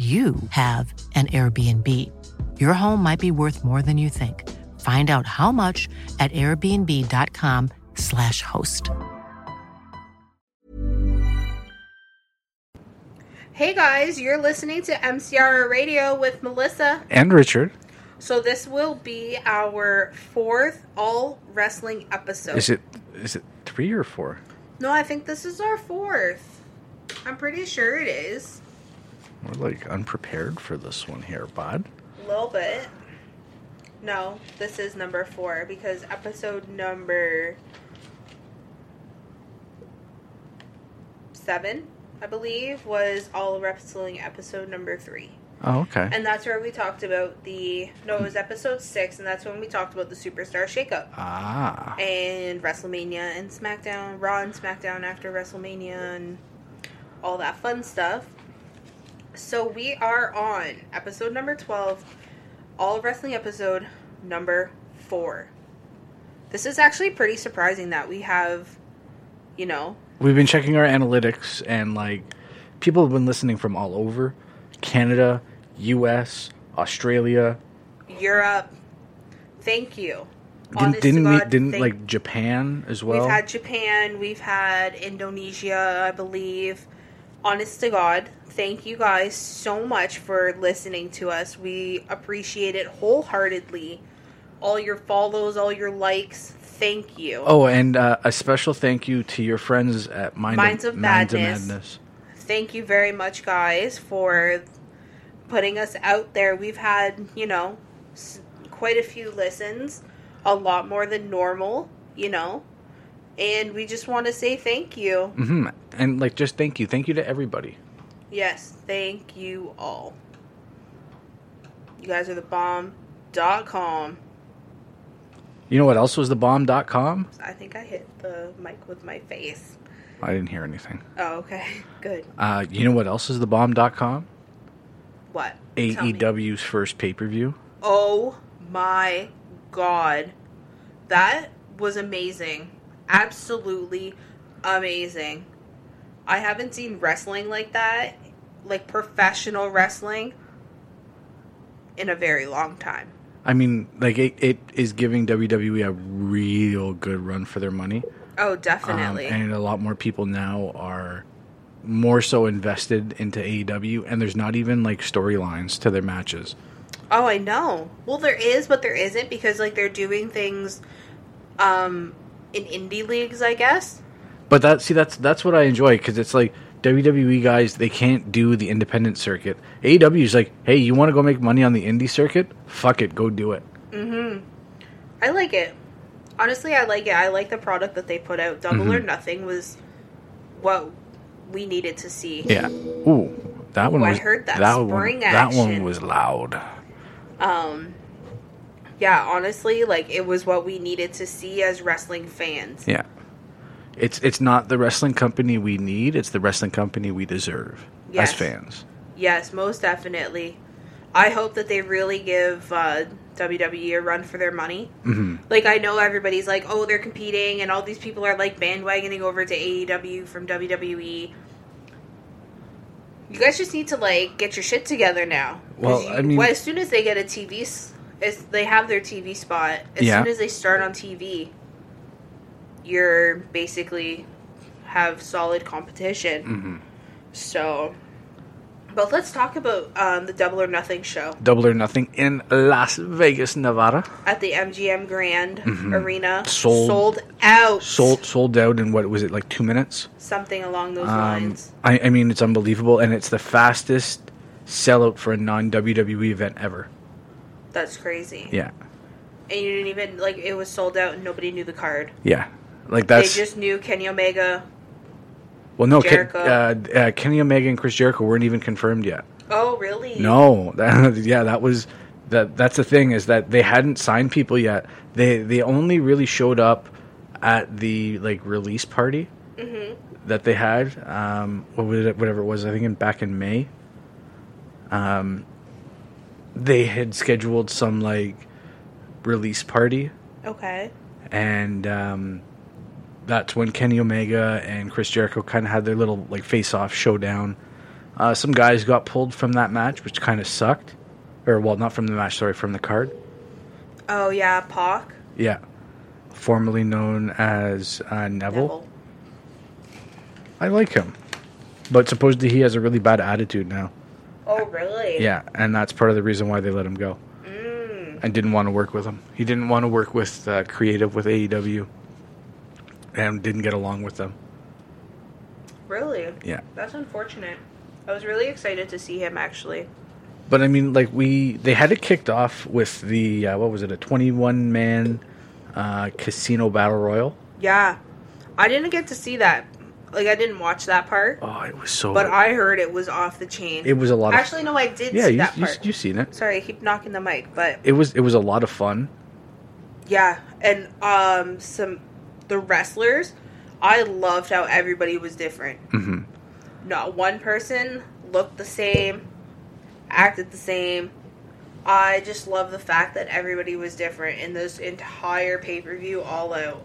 you have an Airbnb. Your home might be worth more than you think. Find out how much at airbnb.com/slash host. Hey guys, you're listening to MCR Radio with Melissa. And Richard. So this will be our fourth all wrestling episode. Is it is it three or four? No, I think this is our fourth. I'm pretty sure it is. We're like unprepared for this one here, bud. A little bit. No, this is number four because episode number seven, I believe, was all wrestling episode number three. Oh, okay. And that's where we talked about the no, it was episode six, and that's when we talked about the superstar shakeup ah. and WrestleMania and SmackDown, Raw and SmackDown after WrestleMania and all that fun stuff. So we are on episode number twelve, all wrestling episode number four. This is actually pretty surprising that we have, you know, We've been checking our analytics and like people have been listening from all over. Canada, US, Australia. Europe. Thank you. Didn't didn't, we, didn't thank- like Japan as well? We've had Japan, we've had Indonesia, I believe. Honest to God, thank you guys so much for listening to us. We appreciate it wholeheartedly. All your follows, all your likes, thank you. Oh, and uh, a special thank you to your friends at Mind Minds of Minds Madness. Madness. Thank you very much, guys, for putting us out there. We've had, you know, s- quite a few listens, a lot more than normal, you know. And we just want to say thank you. hmm And like, just thank you, thank you to everybody. Yes, thank you all. You guys are the bomb. Dot com. You know what else was the bomb.com? I think I hit the mic with my face. I didn't hear anything. Oh, okay. Good. Uh, you know what else is the bomb.com? What? AEW's first pay per view. Oh my god. That was amazing. Absolutely amazing. I haven't seen wrestling like that, like professional wrestling, in a very long time. I mean, like it, it is giving WWE a real good run for their money. Oh, Um, definitely. and a lot more people now are more so invested into AEW, and there's not even like storylines to their matches. Oh, I know. Well, there is, but there isn't because like they're doing things um in indie leagues, I guess. But that see that's that's what I enjoy because it's like WWE guys they can't do the independent circuit. AEW is like, hey, you want to go make money on the indie circuit? Fuck it, go do it. Mm-hmm. I like it. Honestly, I like it. I like the product that they put out. Double Mm-hmm. or Nothing was what we needed to see. Yeah. Ooh, that one Ooh, I was. heard that one, spring That one was loud. Um yeah, honestly, like it was what we needed to see as wrestling fans. Yeah. It's it's not the wrestling company we need. It's the wrestling company we deserve Yes. as fans. Yes, most definitely. I hope that they really give uh, WWE a run for their money. hmm Like I know everybody's like, oh, they're competing, and all these people are like bandwagoning over to AEW from WWE. You guys just need to like get your shit together now. Well, you- I mean- as soon as they get a TV, s- as they have their TV spot, as Yeah. soon as they start on TV, you're basically have solid competition. Mm-hmm. So, but let's talk about um, the Double or Nothing show Double or Nothing in Las Vegas, Nevada. at the MGM Grand Arena. Mm-hmm. Sold- sold out. Sold sold out in what was it like two minutes? something along those Um, lines. I, I mean, it's unbelievable, and it's the fastest sellout for a non WWE event ever. That's crazy. Yeah, And you didn't even like it was sold out and nobody knew the card. yeah, like that's they just knew Kenny Omega. well, no, Ken, uh, uh, Kenny Omega and Chris Jericho weren't even confirmed yet. Oh, really? No, that, yeah, that was that. That's the thing is that they hadn't signed people yet. They they only really showed up at the like release party that they had. Um, what was it? Whatever it was, I think in back in May. Um, they had scheduled some like release party, Okay. and um, that's when Kenny Omega and Chris Jericho kind of had their little like face-off showdown. Uh, some guys got pulled from that match, which kind of sucked. Or well, not from the match, sorry, from the card. Oh yeah, Pac. Yeah, formerly known as uh, Neville. Neville. I like him, but supposedly he has a really bad attitude now. Oh really? Yeah, and that's part of the reason why they let him go. Mm. And didn't want to work with him. He didn't want to work with uh, creative with AEW, and didn't get along with them. Really? Yeah. That's unfortunate. I was really excited to see him actually. But I mean, like we, they had it kicked off with the uh, what was it, a twenty-one man uh, casino battle royal. Yeah. I didn't get to see that. Like I didn't watch that part, Oh, it was so. but I heard it was off the chain. it was a lot of. Actually, no, I did yeah, see you, that you part. you seen it? Sorry, I keep knocking the mic, but It was it was a lot of fun. yeah, and um, some the wrestlers. I loved how everybody was different. hmm Not one person looked the same, acted the same. I just love the fact that everybody was different in this entire pay per view, all out.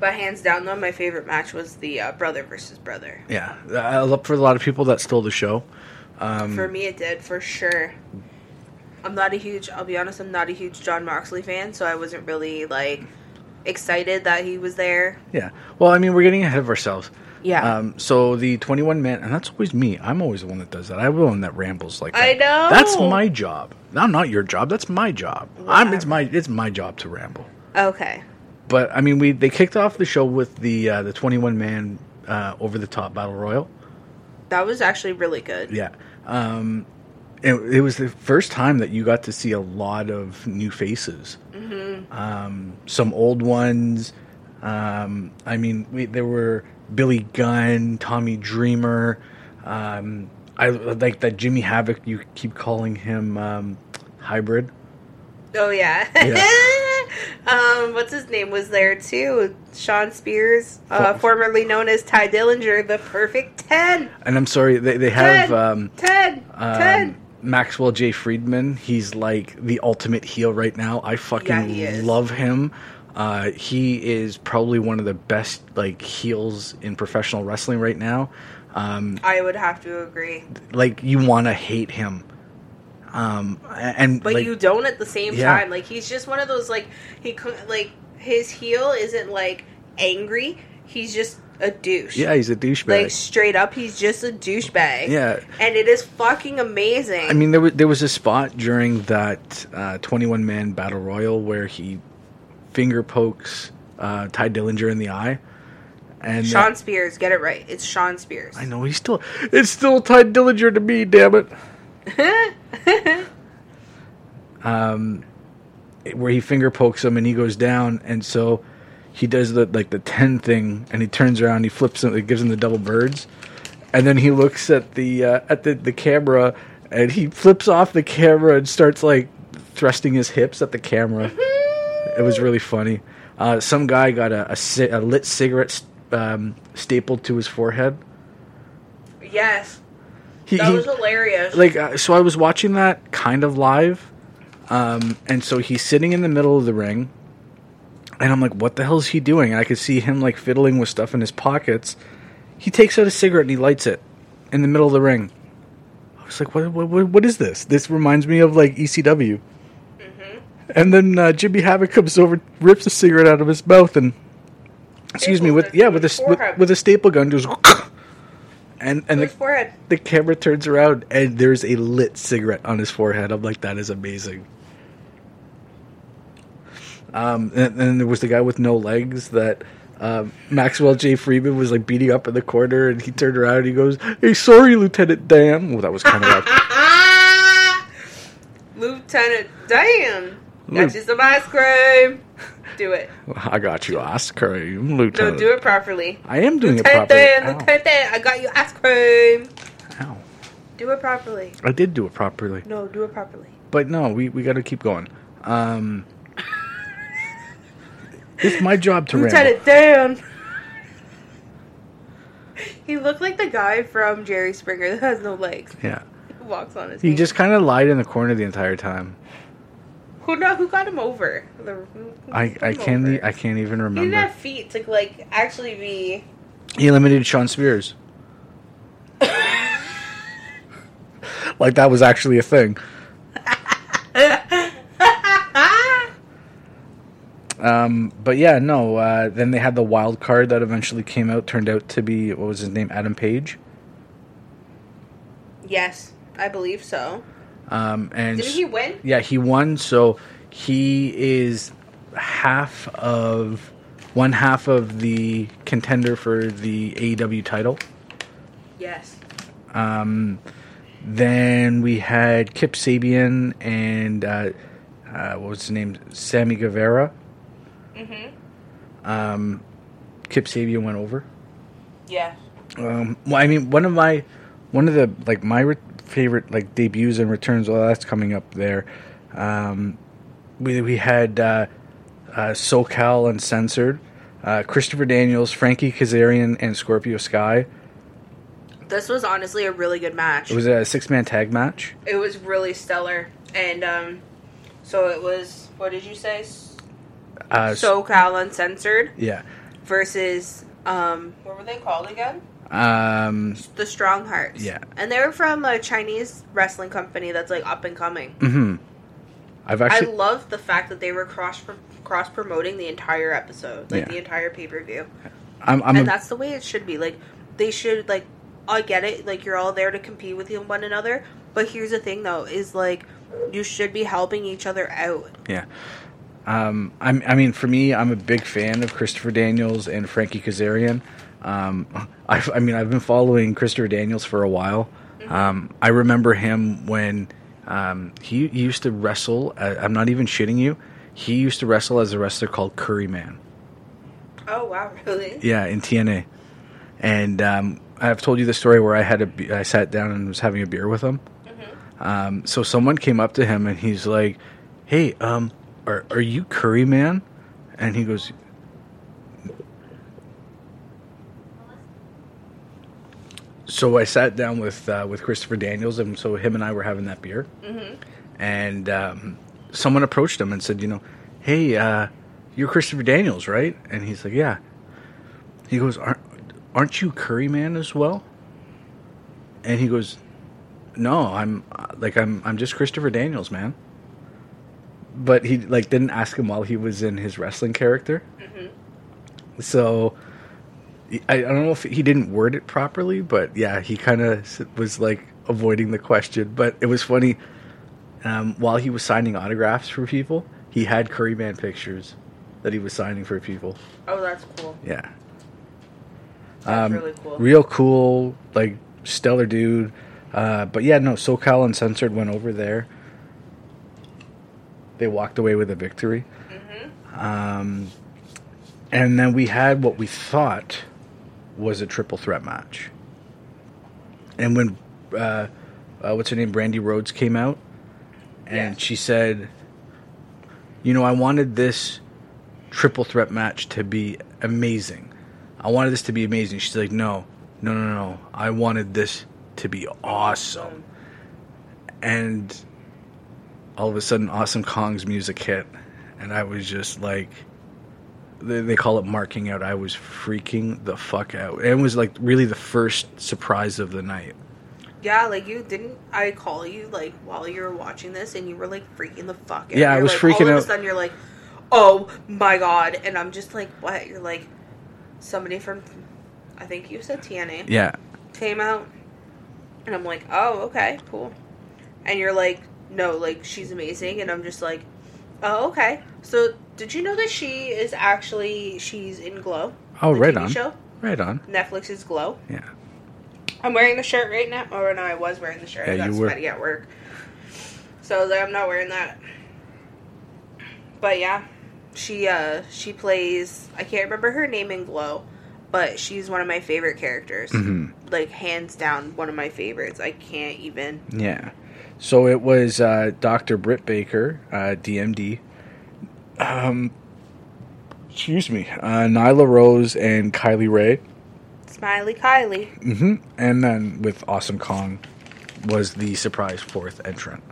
But hands down, though, my favorite match was the uh, brother versus brother. Yeah, I love for a lot of people that stole the show. Um, For me, it did for sure. I'm not a huge. I'll be honest. I'm not a huge Jon Moxley fan, so I wasn't really like excited that he was there. yeah. Well, I mean, we're getting ahead of ourselves. Yeah. Um, so the twenty-one man, and that's always me. I'm always the one that does that. I'm the one that rambles like that. I know. That's my job. Now, not your job. That's my job. I'm. It's my. It's my job to ramble. Okay. But I mean, we they kicked off the show with the uh, the 21 man uh, over the top battle royal. That was actually really good. Yeah, um, it, it was the first time that you got to see a lot of new faces. Mm-hmm. Um, some old ones. Um, I mean, we, there were Billy Gunn, Tommy Dreamer. Um, I like that Jimmy Havoc. You keep calling him um, hybrid. Oh yeah. um, what's his name was there too? Shawn Spears, uh, For- formerly known as Tye Dillinger, the perfect ten. And I'm sorry, they they have. Ten. Um, ten. Um, ten. Maxwell J. Friedman, he's like the ultimate heel right now. I fucking Yeah, love him. Uh, he is probably one of the best like heels in professional wrestling right now. Um, I would have to agree, like you want to hate him, um, and but like, you don't at the same Yeah. time. Like he's just one of those like he like his heel isn't like angry. He's just a douche. yeah, he's a douchebag. Like straight up, he's just a douchebag. Yeah. and it is fucking amazing. I mean, there was there was a spot during that uh, 21 man battle royal where he finger pokes uh, Tye Dillinger in the eye, and Shawn Spears, get it right. It's Shawn Spears. I know he's still. It's still Tye Dillinger to me. Damn it. um, where he finger pokes him and he goes down, and so he does the like the ten thing, and he turns around, he flips him, it gives him the double birds, and then he looks at the uh, at the the camera, and he flips off the camera and starts like thrusting his hips at the camera. it was really funny. Uh, some guy got a, a, ci- a lit cigarette um, stapled to his forehead. Yes, He, that he- was hilarious. like uh, so I was watching that kind of live, um, and so he's sitting in the middle of the ring, and I'm like, "What the hell is he doing?" And I could see him like fiddling with stuff in his pockets. He takes out a cigarette and he lights it in the middle of the ring. I was like, "What? What? What, what is this?" This reminds me of like ECW. And then uh, Jimmy Havoc comes over, rips a cigarette out of his mouth, and excuse me, with yeah, with a with, with a staple gun, goes, and and the, forehead. the camera turns around, and there's a lit cigarette on his forehead. I'm like, that is amazing. Um, and then there was the guy with no legs that um, Maxwell J. Freeman was like beating up in the corner, and he turned around and he goes, "Hey, sorry, Lieutenant Dan." Well, that was kind of like. Lieutenant Dan. Lu- Got you some ice cream. Do it. I got you ice cream, No, do it properly. I am doing it Lieutenant properly. Dan, Ow. Lieutenant Dan, I got you ice cream. Ow. Do it properly. I did do it properly, No, do it properly. but no, we, we got to keep going. Um, it's my job to ramble. Lieutenant Dan. He looked like the guy from Jerry Springer that has no legs. Yeah, Who walks on his he hands. just kind of lied in the corner the entire time. Who no, who got him over? The, I I can't over? I can't even He didn't remember. have feet to like actually be. He eliminated Shawn Spears. like that was actually a thing. Um, but yeah, no. Uh, then they had the wild card that eventually came out. Turned out to be what was his name, Adam Page. Yes, I believe so. Um, and Didn't he win? Yeah, he won. So he is half of one half of the contender for the AEW title. Yes. Um, then we had Kip Sabian and uh, uh, what was his name, Sammy Guevara. Mm-hmm. Um, Kip Sabian went over. Yeah. Um, well, I mean, one of my one of the like my favorite like debuts and returns. Well, that's coming up there. Um, we we had uh, uh, SoCal Uncensored, uh, Christopher Daniels, Frankie Kazarian, and Scorpio Sky. This was honestly a really good match. It was a six man tag match. It was really stellar, and um, so it was. What did you say? Uh, SoCal Uncensored yeah. versus um, what were they called again? Um, The Strong Hearts. Yeah. and they were from a Chinese wrestling company that's like up and coming. hmm I've actually. I love the fact that they were cross cross promoting the entire episode, like Yeah. the entire pay per view, I'm, I'm and a, that's the way it should be. Like they should like. I get it, like you're all there to compete with one another, but here's the thing though: is like you should be helping each other out. Yeah. Um, I'm, I mean, for me, I'm a big fan of Christopher Daniels and Frankie Kazarian. Um, I, I mean, I've been following Christopher Daniels for a while. Um, I remember him when um, he, he used to wrestle. Uh, I'm not even shitting you. He used to wrestle as a wrestler called Curry Man. Oh wow, really? Yeah, in TNA. And um, I've told you the story where I had a I sat down and was having a beer with him. Um, so someone came up to him and he's like, "Hey, um, are are you Curry Man?" And he goes, So I sat down with uh, with Christopher Daniels, and so him and I were having that beer, and um, someone approached him and said, "You know, hey, uh, you're Christopher Daniels, right?" And he's like, "Yeah." He goes, "Aren't aren't you Curry Man as well?" And he goes, "No, I'm like I'm I'm just Christopher Daniels, man." But he like didn't ask him while he was in his wrestling character. So I, don't know if he didn't word it properly, but yeah, he kind of was like avoiding the question. But it was funny. Um, while he was signing autographs for people, he had Curry Man pictures that he was signing for people. Oh, that's cool. Yeah. That's Um, really cool. Real cool, like stellar dude. Uh, but yeah, no, SoCal Uncensored went over there. They walked away with a victory. Um, and then we had what we thought was a triple threat match. And when, uh, uh, what's her name, Brandi Rhodes came out, and she said, you know, I wanted this triple threat match to be amazing. I wanted this to be amazing. She's like, no, no, no, no. I wanted this to be awesome. And all of a sudden, Awesome Kong's music hit, and I was just like, they, they call it marking out. I was freaking the fuck out. And it was like really the first surprise of the night. Yeah, like you didn't. I call you like while you were watching this, and you were like freaking the fuck out. Yeah, I was like, freaking all out. Of a sudden, you're like, "Oh my god!" And I'm just like, "What?" You're like, somebody from, I think you said TNA Yeah. came out, and I'm like, "Oh, okay, cool." And you're like, "No, like she's amazing," and I'm just like, "Oh, okay." So, did you know that she is actually she's in Glow? Oh, the right TV on. Show Right on. Netflix's Glow. Yeah. I'm wearing the shirt right now. Oh no, I was wearing the shirt. I Yeah, got you were. sweaty at work, so I was like, I'm not wearing that. But yeah, she uh she plays. I can't remember her name in Glow, but she's one of my favorite characters. Mhm. Like hands down, one of my favorites. I can't even. Yeah. So it was uh, Dr. Britt Baker, uh, DMD. Um, excuse me. Uh, Nyla Rose and Kylie Rae. Smiley Kylie. Mm-hmm. And then with Awesome Kong was the surprise fourth entrant.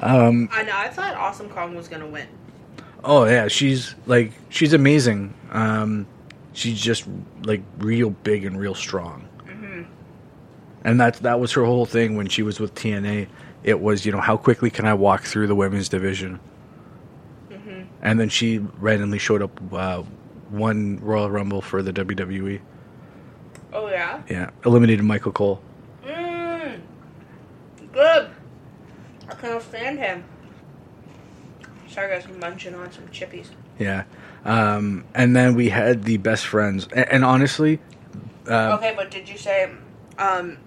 Um, I know. I thought Awesome Kong was gonna win. oh yeah, she's like she's amazing. Um, she's just like real big and real strong. Mm-hmm. And that that was her whole thing when she was with TNA. It was you know how quickly can I walk through the women's division. And then she randomly showed up uh, one Royal Rumble for the WWE. Oh yeah. Yeah, eliminated Michael Cole. Mmm. Good. I can't stand him. Sorry, guys. I'm munching on some chippies. Yeah. Um, and then we had the best friends. And, and honestly, uh, okay, but did you say um,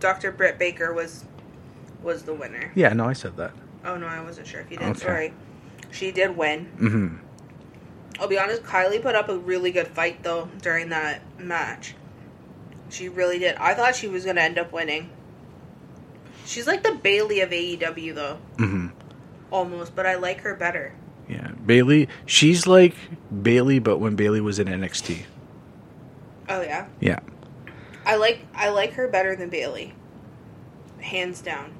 Dr. Britt Baker was was the winner? yeah, no, I said that. Oh no, I wasn't sure if you did. Okay. Sorry. She did win. hmm I'll be honest, Kylie put up a really good fight though during that match. She really did. I thought she was gonna end up winning. She's like the Bayley of AEW though, hmm almost, but I like her better. Yeah, Bayley. She's like Bayley, but when Bayley was in NXT. Oh yeah. Yeah. I like I like her better than Bayley. Hands down.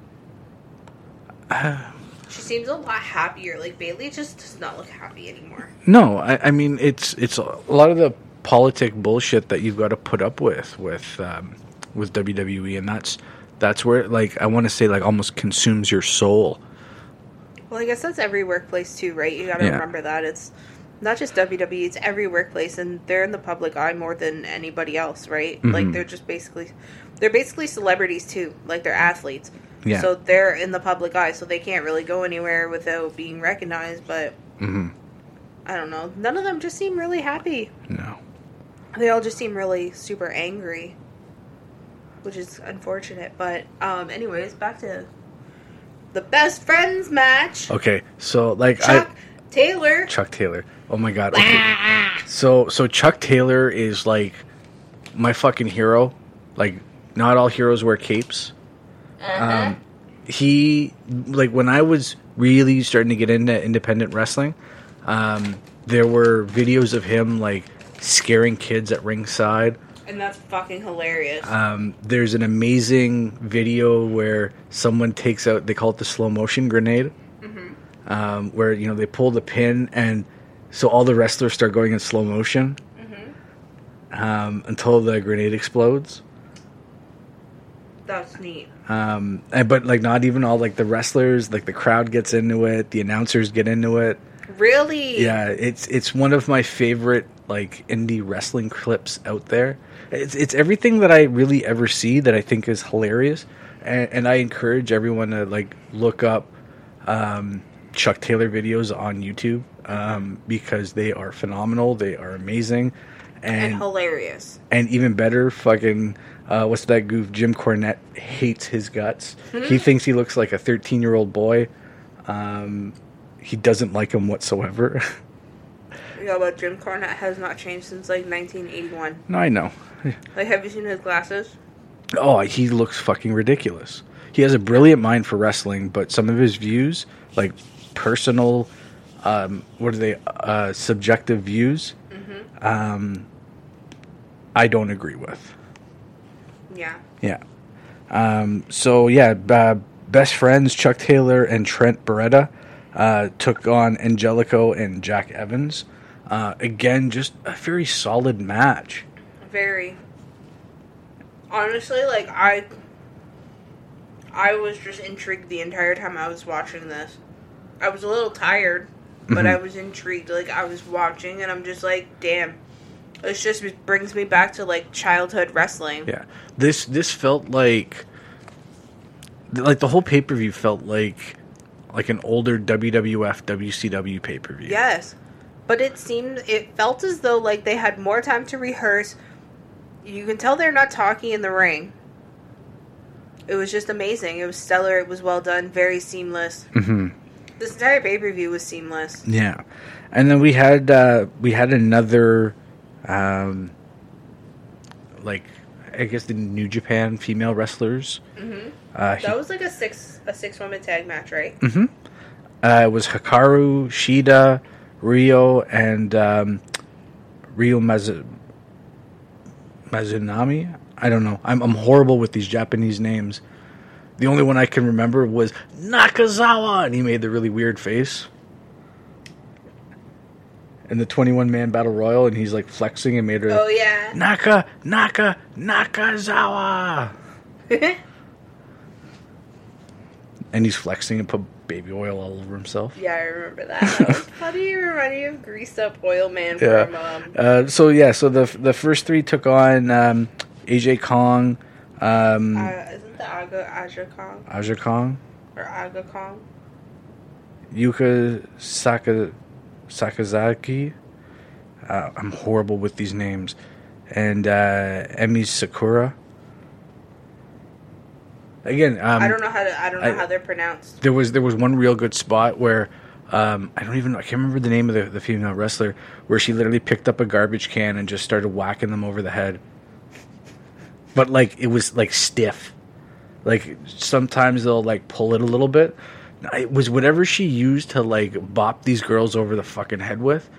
she seems a lot happier. Like Bayley just does not look happy anymore. No, I, I mean it's it's a lot of the politic bullshit that you've got to put up with with um, with WWE, and that's that's where like I want to say like almost consumes your soul. Well, I guess that's every workplace too, right? You got to Yeah. remember that it's not just WWE; it's every workplace, and they're in the public eye more than anybody else, right? Mhm. Like they're just basically, they're basically celebrities too. Like they're athletes, Yeah. so they're in the public eye, so they can't really go anywhere without being recognized. But hmm I don't know. None of them just seem really happy. No. They all just seem really super angry, which is unfortunate. But um, anyways, back to the best friends match. Okay, so like Chuck I Taylor. Chuck Taylor. Oh my god. Okay. so so Chuck Taylor is like my fucking hero. Like not all heroes wear capes. Um, he like when I was really starting to get into independent wrestling, um, there were videos of him like scaring kids at ringside. And that's fucking hilarious. Um, there's an amazing video where someone takes out they call it the slow motion grenade, um, where you know they pull the pin and so all the wrestlers start going in slow motion um, until the grenade explodes. That's neat. Um, and, but like not even all like the wrestlers, like the crowd gets into it, the announcers get into it. Really? Yeah, it's it's one of my favorite like indie wrestling clips out there. It's it's everything that I really ever see that I think is hilarious, and, and I encourage everyone to like look up um, Chuck Taylor videos on YouTube um, because they are phenomenal. They are amazing, And and hilarious. and even better, fucking uh, what's that goof? Jim Cornette hates his guts. He thinks he looks like a thirteen year old boy. Um, he doesn't like him whatsoever. Yeah, but Jim Cornette has not changed since like 1981. no, I know. Like, have you seen his glasses? Oh, he looks fucking ridiculous. He has a brilliant mind for wrestling, but some of his views, like personal, um, what are they? Uh, subjective views. Um, I don't agree with. Yeah. Yeah. Um, so yeah, uh, best friends Chuck Taylor and Trent Beretta uh, took on Angelico and Jack Evans. Uh, again, just a very solid match. Very. Honestly, like, I. I was just intrigued the entire time I was watching this. I was a little tired, but Mm-hmm. I was intrigued. Like I was watching, and I'm just like, damn. This just brings me back to like childhood wrestling. Yeah, this this felt like like the whole pay per view felt like like an older WWF WCW pay per view. Yes. But it seemed it felt as though like they had more time to rehearse. You can tell they're not talking in the ring. It was just amazing. It was stellar. It was well done. Very seamless. Mm-hmm. This entire pay per view was seamless. Yeah, and then we had uh, we had another, um, like I guess the New Japan female wrestlers. Mm-hmm. Uh, he- That was like a six a six woman tag match, right? uh, it was Hikaru Shida, Rio, and um, Rio Mazu- Mazunami. I don't know. I'm I'm horrible with these Japanese names. The only one I can remember was Nakazawa, and he made the really weird face. In the 21 man battle royal, and he's like flexing and made her Oh yeah. Naka Naka Nakazawa, and he's flexing and put baby oil all over himself. Yeah, I remember that. was funny. It reminded me of greased up oil man Yeah. um, Uh, so yeah, so the the first three took on um, AJ Kong, um, uh, isn't the Aga Aja Kong Aja Kong, or Aga Kong? Yuka Saka Sakazaki. Uh, I'm horrible with these names, and uh, Emi Sakura. Again, um, I don't know how to. I don't know I- how they're pronounced. there was there was one real good spot where um, I don't even I can't remember the name of the, the female wrestler where she literally picked up a garbage can and just started whacking them over the head. But like it was like stiff. Like sometimes they'll like pull it a little bit. It was whatever she used to like bop these girls over the fucking head with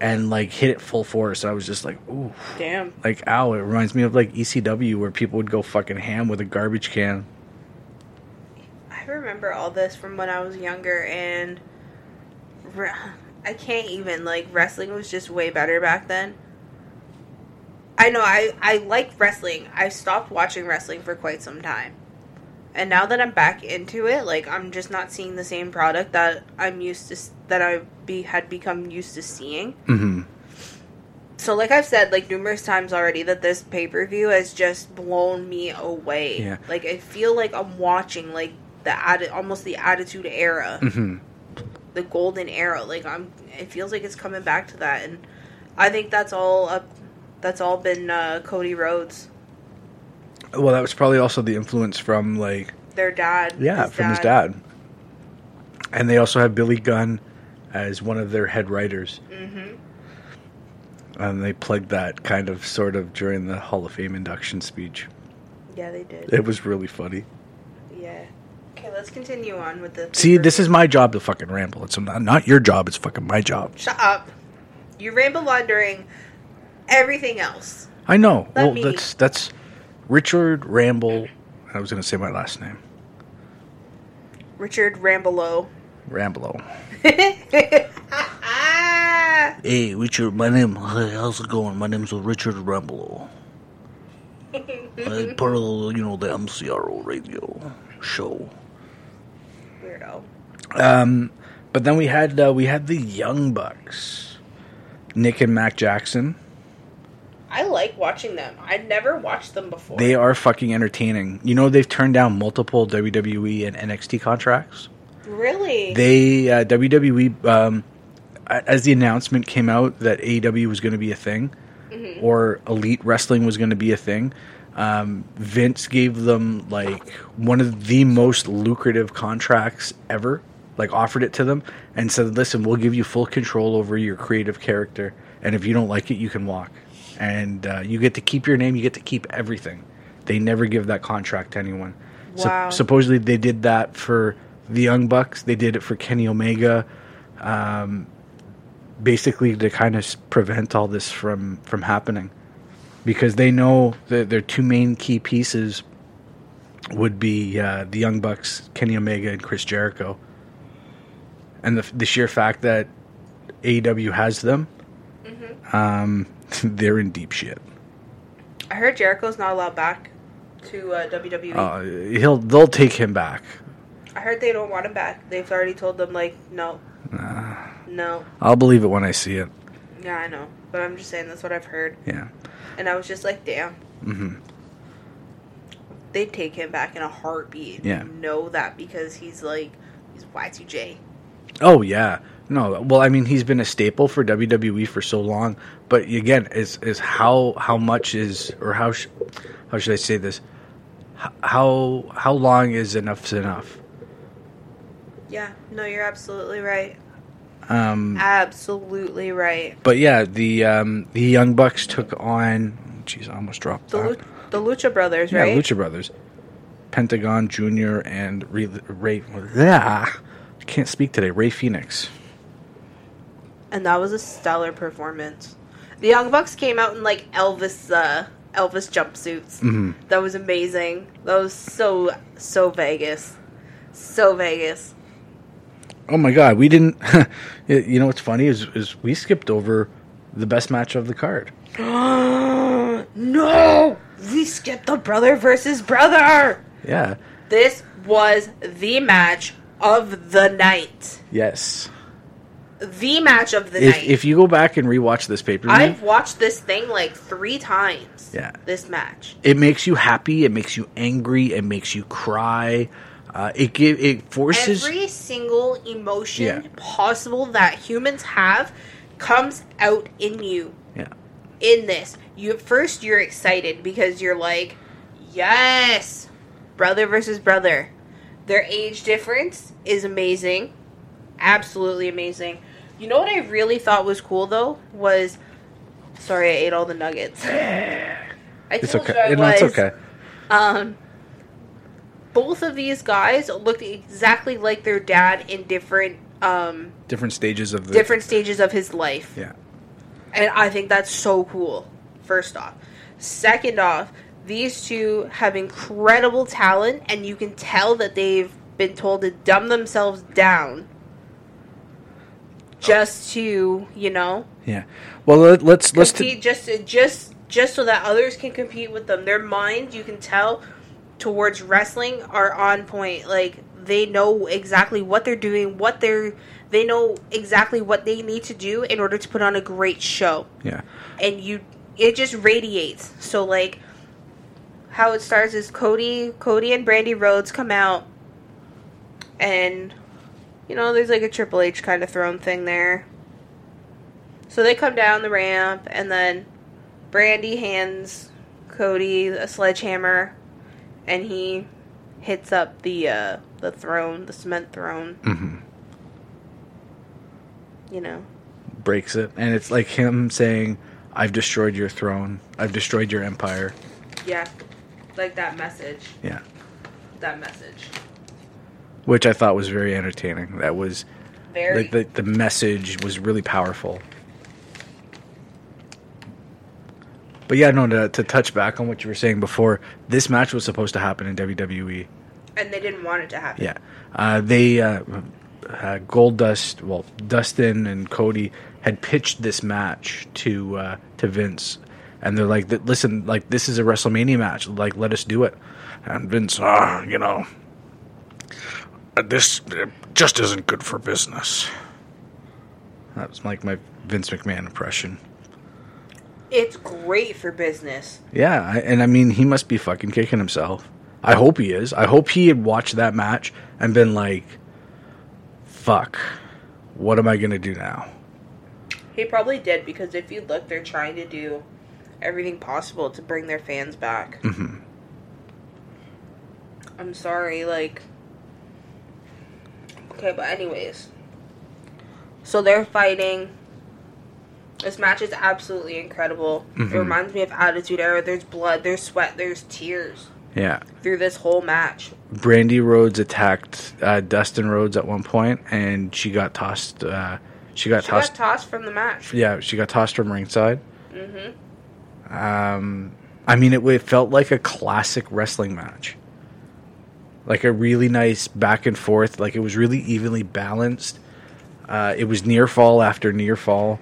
and like hit it full force. I was just like, ooh, Damn. like ow, it reminds me of like ECW where people would go fucking ham with a garbage can. I remember all this from when I was younger, and re- I can't even like wrestling was just way better back then. I know I I like wrestling. I stopped watching wrestling for quite some time, and now that I'm back into it, like I'm just not seeing the same product that I'm used to that I be had become used to seeing. hmm So, like I've said like numerous times already, that this pay per view has just blown me away. Yeah. Like I feel like I'm watching like the atti- almost the Attitude Era, hmm the Golden Era. Like I'm, it feels like it's coming back to that, and I think that's all up. That's all been uh, Cody Rhodes, Well, that was probably also the influence from like their dad. yeah, from his dad. And they also have Billy Gunn as one of their head writers. Mm-hmm. And they plugged that kind of sort of during the Hall of Fame induction speech. Yeah, they did. It was really funny. yeah. Okay, let's continue on with the. See, this is my job to fucking ramble. It's not, not your job. It's fucking my job. Shut up. You ramble on during everything else. I know. Let well, me- that's that's Richard Ramble. I was going to say my last name. Richard Rambelow. Rambelow. Ah! Hey, Richard. My name. Hey, how's it going? My name's Richard Rambelow. I'm part of the, you know the MCRO radio show. Weirdo. Um, but then we had uh, we had the Young Bucks, Nick and Matt Jackson. I like watching them. I'd never watched them before. They are fucking entertaining. You know they've turned down multiple WWE and NXT contracts. really? They uh, WWE um, as the announcement came out that AEW was going to be a thing, or Elite Wrestling was going to be a thing. Um, Vince gave them like one of the most lucrative contracts ever. Like offered it to them and said, "Listen, we'll give you full control over your creative character, and if you don't like it, you can walk, and uh, you get to keep your name. You get to keep everything." They never give that contract to anyone. Wow. supposedly, they did that for the Young Bucks. They did it for Kenny Omega, um, basically to kind of prevent all this from from happening, because they know that their two main key pieces would be uh, the Young Bucks, Kenny Omega, and Chris Jericho, and the the sheer fact that AEW has them, um, they're in deep shit. I heard Jericho's not allowed back. to uh, WWE. Uh, he'll they'll take him back. I heard they don't want him back. They've already told them like no, no. I'll believe it when I see it. Yeah, I know, but I'm just saying that's what I've heard, Yeah. and I was just like, damn. hmm They'd take him back in a heartbeat. Yeah. You know that because he's like he's Y2J. Oh yeah. No, well, I mean, he's been a staple for WWE for so long, but again, is is how how much is or how sh- how should I say this? H- How how long is enough's enough? Yeah, no, you're absolutely right. Um, Absolutely right. but yeah, the um, the Young Bucks took on. Jeez, I almost dropped The. Lu- the Lucha Brothers, right? Yeah, right? Lucha Brothers, Pentagon Junior and Rey. Rey yeah, I can't speak today. Rey Fenix. And that was a stellar performance. The Young Bucks came out in like Elvis uh Elvis jumpsuits. Mhm. That was amazing. That was so so Vegas. So Vegas. Oh my god, we didn't. you know what's funny is is we skipped over the best match of the card. no! We skipped the brother versus brother. Yeah. This was the match of the night. Yes. The match of the If night. if you go back and rewatch this paper, I've watched this thing like three times. Yeah. This match. it makes you happy. It makes you angry. It makes you cry. Uh, it give it forces. Every single emotion Yeah. possible that humans have comes out in you yeah. in this. You first you're excited because you're like, yes, brother versus brother. Their age difference is amazing, absolutely amazing. You know what I really thought was cool though was, sorry I ate all the nuggets. I It's told you okay. I No, it's okay. Um, both of these guys looked exactly like their dad in different um, Different stages of the different stages of his life, Yeah. and I think that's so cool. First off, second off, these two have incredible talent, and you can tell that they've been told to dumb themselves down just to you know Yeah. Well, let, let's let's t- compete just just just so that others can compete with them. Their minds, you can tell, towards wrestling are on point. Like they know exactly what they're doing, what they're they know exactly what they need to do in order to put on a great show. yeah. And you it just radiates. So like how it starts is Cody Cody and Brandi Rhodes come out and you know, there's like a Triple H kind of throne thing there. So they come down the ramp, and then Brandi hands Cody a sledgehammer, and he hits up the uh, the throne, the cement throne. hmm You know, Breaks it, and it's like him saying, "I've destroyed your throne. I've destroyed your empire." yeah, like that message. Yeah. That message. Which I thought was very entertaining. That was Very. like the the message was really powerful. But yeah, no. To, to touch back on what you were saying before, this match was supposed to happen in WWE. and they didn't want it to happen. Yeah, uh, they uh, uh, Goldust, well, Dustin and Cody had pitched this match to uh, to Vince, and they're like, "Listen, like this is a WrestleMania match. Like, let us do it." And Vince, ah, you know, this uh, just isn't good for business. That was like my Vince McMahon impression. It's great for business. Yeah, and I mean, he must be fucking kicking himself. I hope he is. I hope he had watched that match and been like, "Fuck, what am I gonna do now?" He probably did because if you look, they're trying to do everything possible to bring their fans back. hmm I'm sorry, like. Okay, but anyways. So they're fighting. This match is absolutely incredible. It Mhm. reminds me of Attitude Era. There's blood, there's sweat, there's tears Yeah, through this whole match. Brandi Rhodes attacked uh, Dustin Rhodes at one point, and she got tossed. Uh, she got She tossed. got tossed from the match. yeah, she got tossed from ringside. hmm Um, I mean, it, it felt like a classic wrestling match. Like a really nice back and forth. Like it was really evenly balanced. Uh, it was near fall after near fall.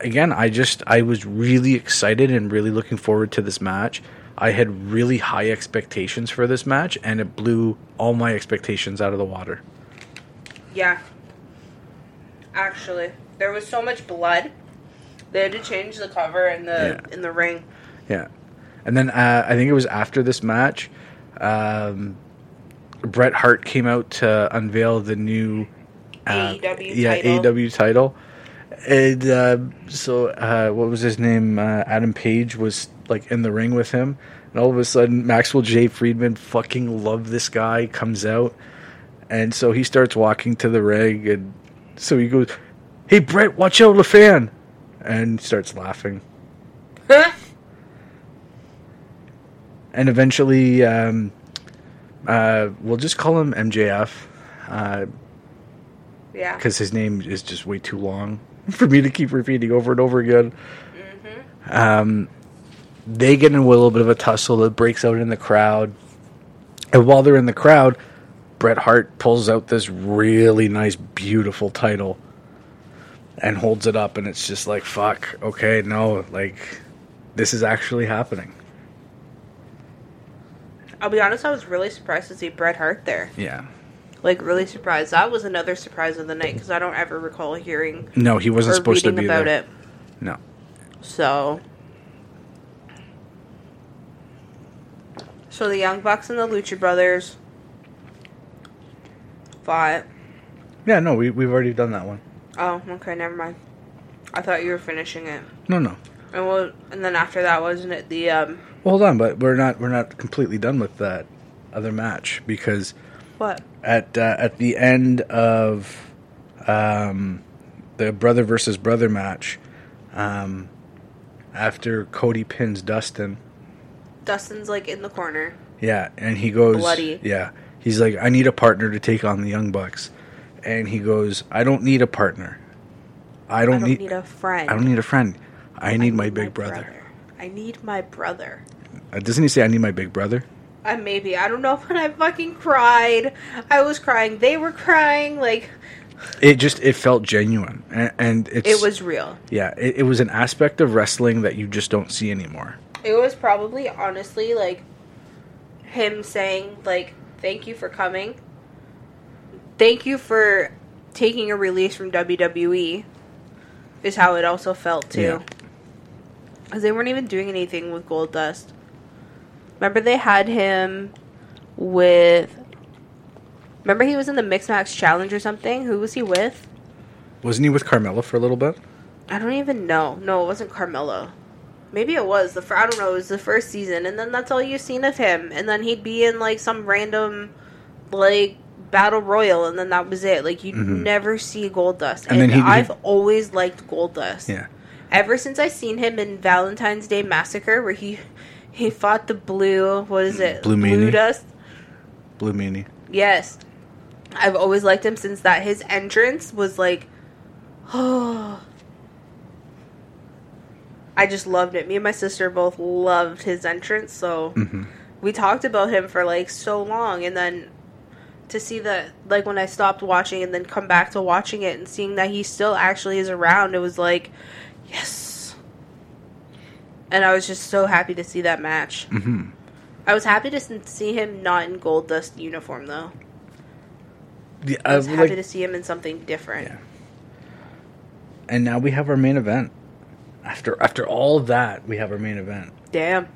Again, I just I was really excited and really looking forward to this match. I had really high expectations for this match, and it blew all my expectations out of the water. Yeah. Actually, there was so much blood. They had to change the cover in the Yeah. in the ring. Yeah, and then uh, I think it was after this match, um, Bret Hart came out to unveil the new uh, AEW yeah title. AEW title, and uh, so uh, what was his name? Uh, Adam Page was like in the ring with him, and all of a sudden Maxwell J Friedman fucking loved this guy comes out, and so he starts walking to the ring, and so he goes, "Hey Bret, watch out, LaFan," and starts laughing. and eventually um, uh, we'll just call him MJF Uh, yeah. because his name is just way too long for me to keep repeating over and over again. Mm-hmm. Um, they get into a little bit of a tussle that breaks out in the crowd, and while they're in the crowd, Bret Hart pulls out this really nice, beautiful title and holds it up, and it's just like, fuck, okay, no, like, this is actually happening. I'll be honest, I was really surprised to see Bret Hart there. Yeah. Like really surprised. That was another surprise of the night because I don't ever recall hearing No, he wasn't supposed to be about there. it. No. So, so the Young Bucks and the Lucha Brothers fought. Yeah, no, we we've already done that one. Oh, okay, never mind. I thought you were finishing it. No, no. And well, and then after that, wasn't it the um Well, hold on, but we're not we're not completely done with that other match because what? at uh, at the end of um, the brother versus brother match, um, after Cody pins Dustin, Dustin's like in the corner. yeah, and he goes, Bloody. yeah, he's like, I need a partner to take on the Young Bucks, and he goes, I don't need a partner, I don't, I don't need, need, a friend. I don't need a friend, I need I my big brother. I need my brother. Uh, doesn't he say I need my big brother? Uh, maybe I don't know, but I fucking cried. I was crying. They were crying. Like It just it felt genuine, and, and it's it was real. yeah, it, it was an aspect of wrestling that you just don't see anymore. It was probably honestly like him saying like thank you for coming. Thank you for taking a release from WWE. Is how it also felt too. Yeah. Cuz they weren't even doing anything with Goldust. Remember they had him with Remember he was in the Mixed Match Challenge or something? Who was he with? Wasn't he with Carmella for a little bit? I don't even know. No, it wasn't Carmelo. Maybe it was the. I don't know. It was the first season, and then that's all you've seen of him. And then he'd be in like some random, like battle royal, and then that was it. Like you would never see Goldust. Mm-hmm. And And, I've always liked Goldust. Yeah. Ever since I seen him in Valentine's Day Massacre, where he he fought the blue. What is it? Blue Blue Meanie? dust. Blue Meanie. Yes. I've always liked him since that. His entrance was like, oh. I just loved it. Me and my sister both loved his entrance, so mm-hmm. we talked about him for like so long. And then to see that, like when I stopped watching and then come back to watching it and seeing that he still actually is around, it was like, yes. And I was just so happy to see that match. Mm-hmm. I was happy to see him not in Goldust uniform though. Yeah, I was uh, happy like- to see him in something different. Yeah. and now we have our main event. After after all that, we have our main event. Damn.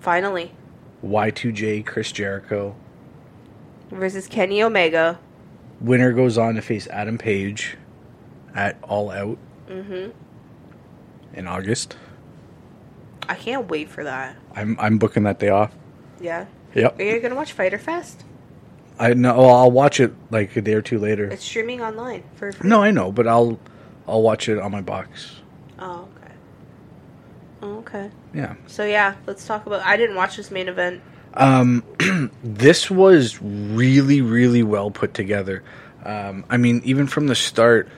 Finally. Y2J Chris Jericho. Versus Kenny Omega. Winner goes on to face Adam Page at All Out Mm-hmm. In August. I can't wait for that. I'm I'm booking that day off. Yeah. Yep. Are you gonna watch Fighter Fest? I know. Well, I'll watch it like a day or two later. It's streaming online for free. No, I know, but I'll I'll watch it on my box. Oh, okay. Oh, okay. Yeah. So yeah, let's talk about. I didn't watch this main event. Um, this was really, really well put together. Um, I mean, even from the start,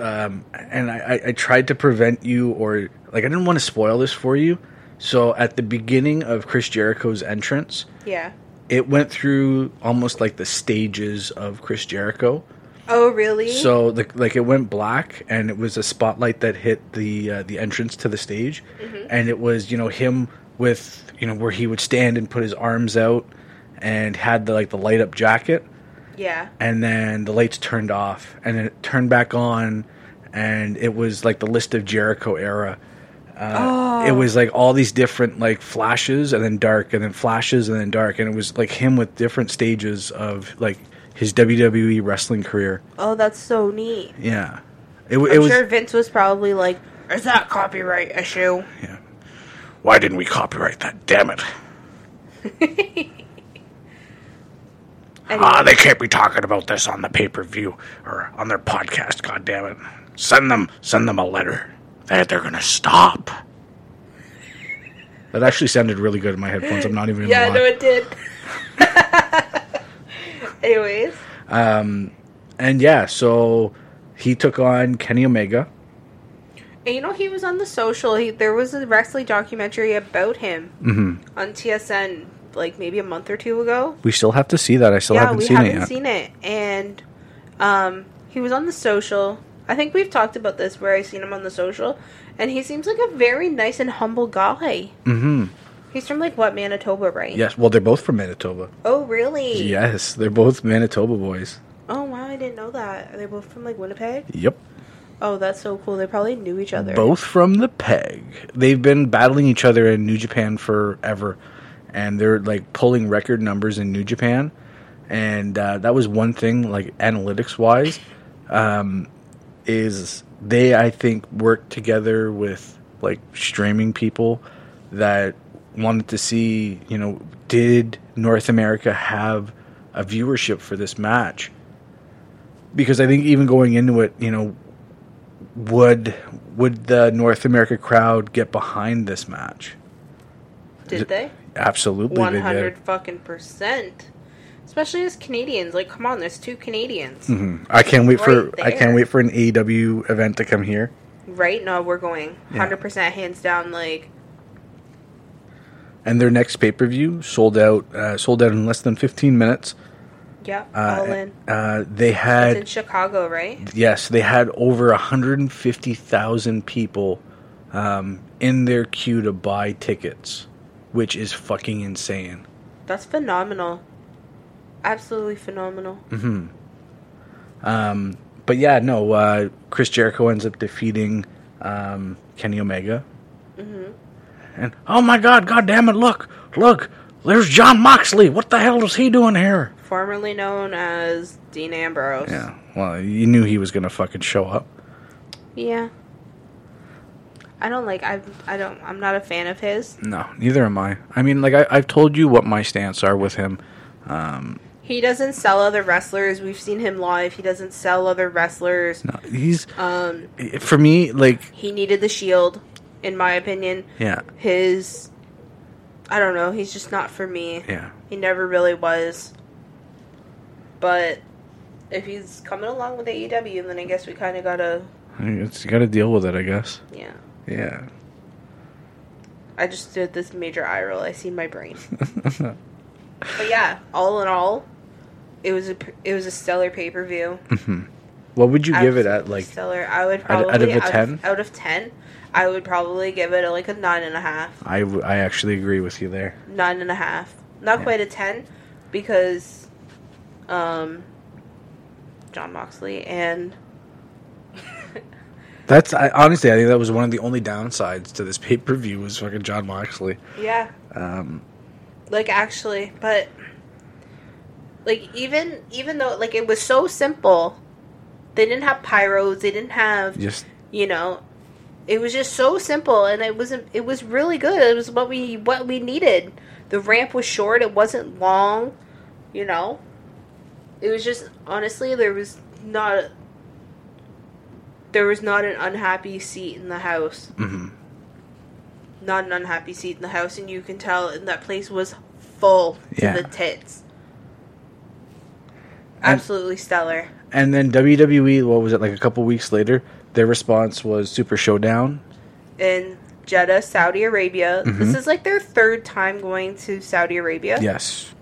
um, and I, I, I tried to prevent you, or like I didn't want to spoil this for you. So at the beginning of Chris Jericho's entrance, Yeah. it went through almost like the stages of Chris Jericho. Oh, really? So the, like it went black, and it was a spotlight that hit the uh, the entrance to the stage, Mm-hmm. and it was you know him with you know where he would stand and put his arms out, and had the like the light up jacket, yeah. and then the lights turned off, and then it turned back on, and it was like the list of Jericho era. Uh, It was like all these different like flashes and then dark and then flashes and then dark, and it was like him with different stages of like his WWE wrestling career. Oh, that's so neat. Yeah, it, I'm it was. sure Vince was probably like, "Is that copyright issue?" Yeah. Why didn't we copyright that? Damn it! Ah, they can't be talking about this on the pay per view or on their podcast. God damn it! Send them, send them a letter. That they're gonna stop. That actually sounded really good in my headphones. I'm not even. Yeah, no, it did. Anyways, Um, And yeah, so he took on Kenny Omega. and you know he was on the social. He, there was a wrestling documentary about him Mm-hmm. on TSN, like maybe a month or two ago. We still have to see that. I still yeah, haven't seen haven't it yet. seen it, and um, he was on the social. I think we've talked about this where I seen him on the social, and he seems like a very nice and humble guy. mm-hmm. He's from like what Manitoba, right? Yes. Well, they're both from Manitoba. Oh, really? Yes, they're both Manitoba boys. Oh wow, I didn't know that. Are they both from like Winnipeg? Yep. Oh, that's so cool. They probably knew each other. Both from the peg. They've been battling each other in New Japan forever, and they're like pulling record numbers in New Japan. And uh, that was one thing, like analytics wise, um, is they I think worked together with like streaming people that wanted to see, you know, did North America have a viewership for this match? Because I think even going into it, you know, would would the North America crowd get behind this match? Did they? Absolutely, One hundred fucking percent. Especially as Canadians. Like, come on, there's two Canadians. Mhm. I can't wait for Right I can't wait for an AEW event to come here. Right? No, we're going Yeah. hundred percent hands down. Like, And their next pay per view sold out uh, sold out in less than fifteen minutes. yeah, Uh, all in. Uh, they It's had in Chicago, right? yes, they had over hundred and fifty thousand people um, in their queue to buy tickets, which is fucking insane. That's phenomenal. Absolutely phenomenal. Mm. Um, but yeah, no. Uh, Chris Jericho ends up defeating um, Kenny Omega. Mm-hmm. And oh my God, God damn it! Look, look. There's Jon Moxley. What the hell is he doing here? Formerly known as Dean Ambrose. Yeah. Well, you knew he was gonna fucking show up. Yeah. I don't like. I. I don't. I'm not a fan of his. No, neither am I. I mean, like I, I've told you what my stance are with him. He doesn't sell other wrestlers. We've seen him live. He doesn't sell other wrestlers. No, he's Um, for me like he needed the shield, in my opinion. yeah, His, I don't know. He's just not for me. yeah. He never really was. But if he's coming along with AEW, then I guess we kind of gotta, It's you got to deal with it, I guess. yeah. Yeah. I just did this major eye roll. I see my brain. but yeah, all in all, it was a it was a stellar pay per view. What would you give it at like? stellar? I would probably out of a 10? out of ten, I would probably give it a, like a nine and a half. I, w- I actually agree with you there. Nine and a half. Not Yeah. quite a ten, because, um, Jon Moxley and That's I, honestly, I think that was one of the only downsides to this pay per view was fucking Jon Moxley. yeah, Um, like actually, but like even even though like it was so simple, they didn't have pyros. They didn't have just you know it was just so simple and it wasn't. it was really good it was what we what we needed the ramp was short it wasn't long you know it was just honestly there was not there was not an unhappy seat in the house mhm. not an unhappy seat in the house and you can tell and that place was full to Yeah. the tits And- absolutely stellar and then WWE. What was it like a couple weeks later? Their response was Super Showdown. in Jeddah, Saudi Arabia. Mm-hmm. This is like their third time going to Saudi Arabia. Yes,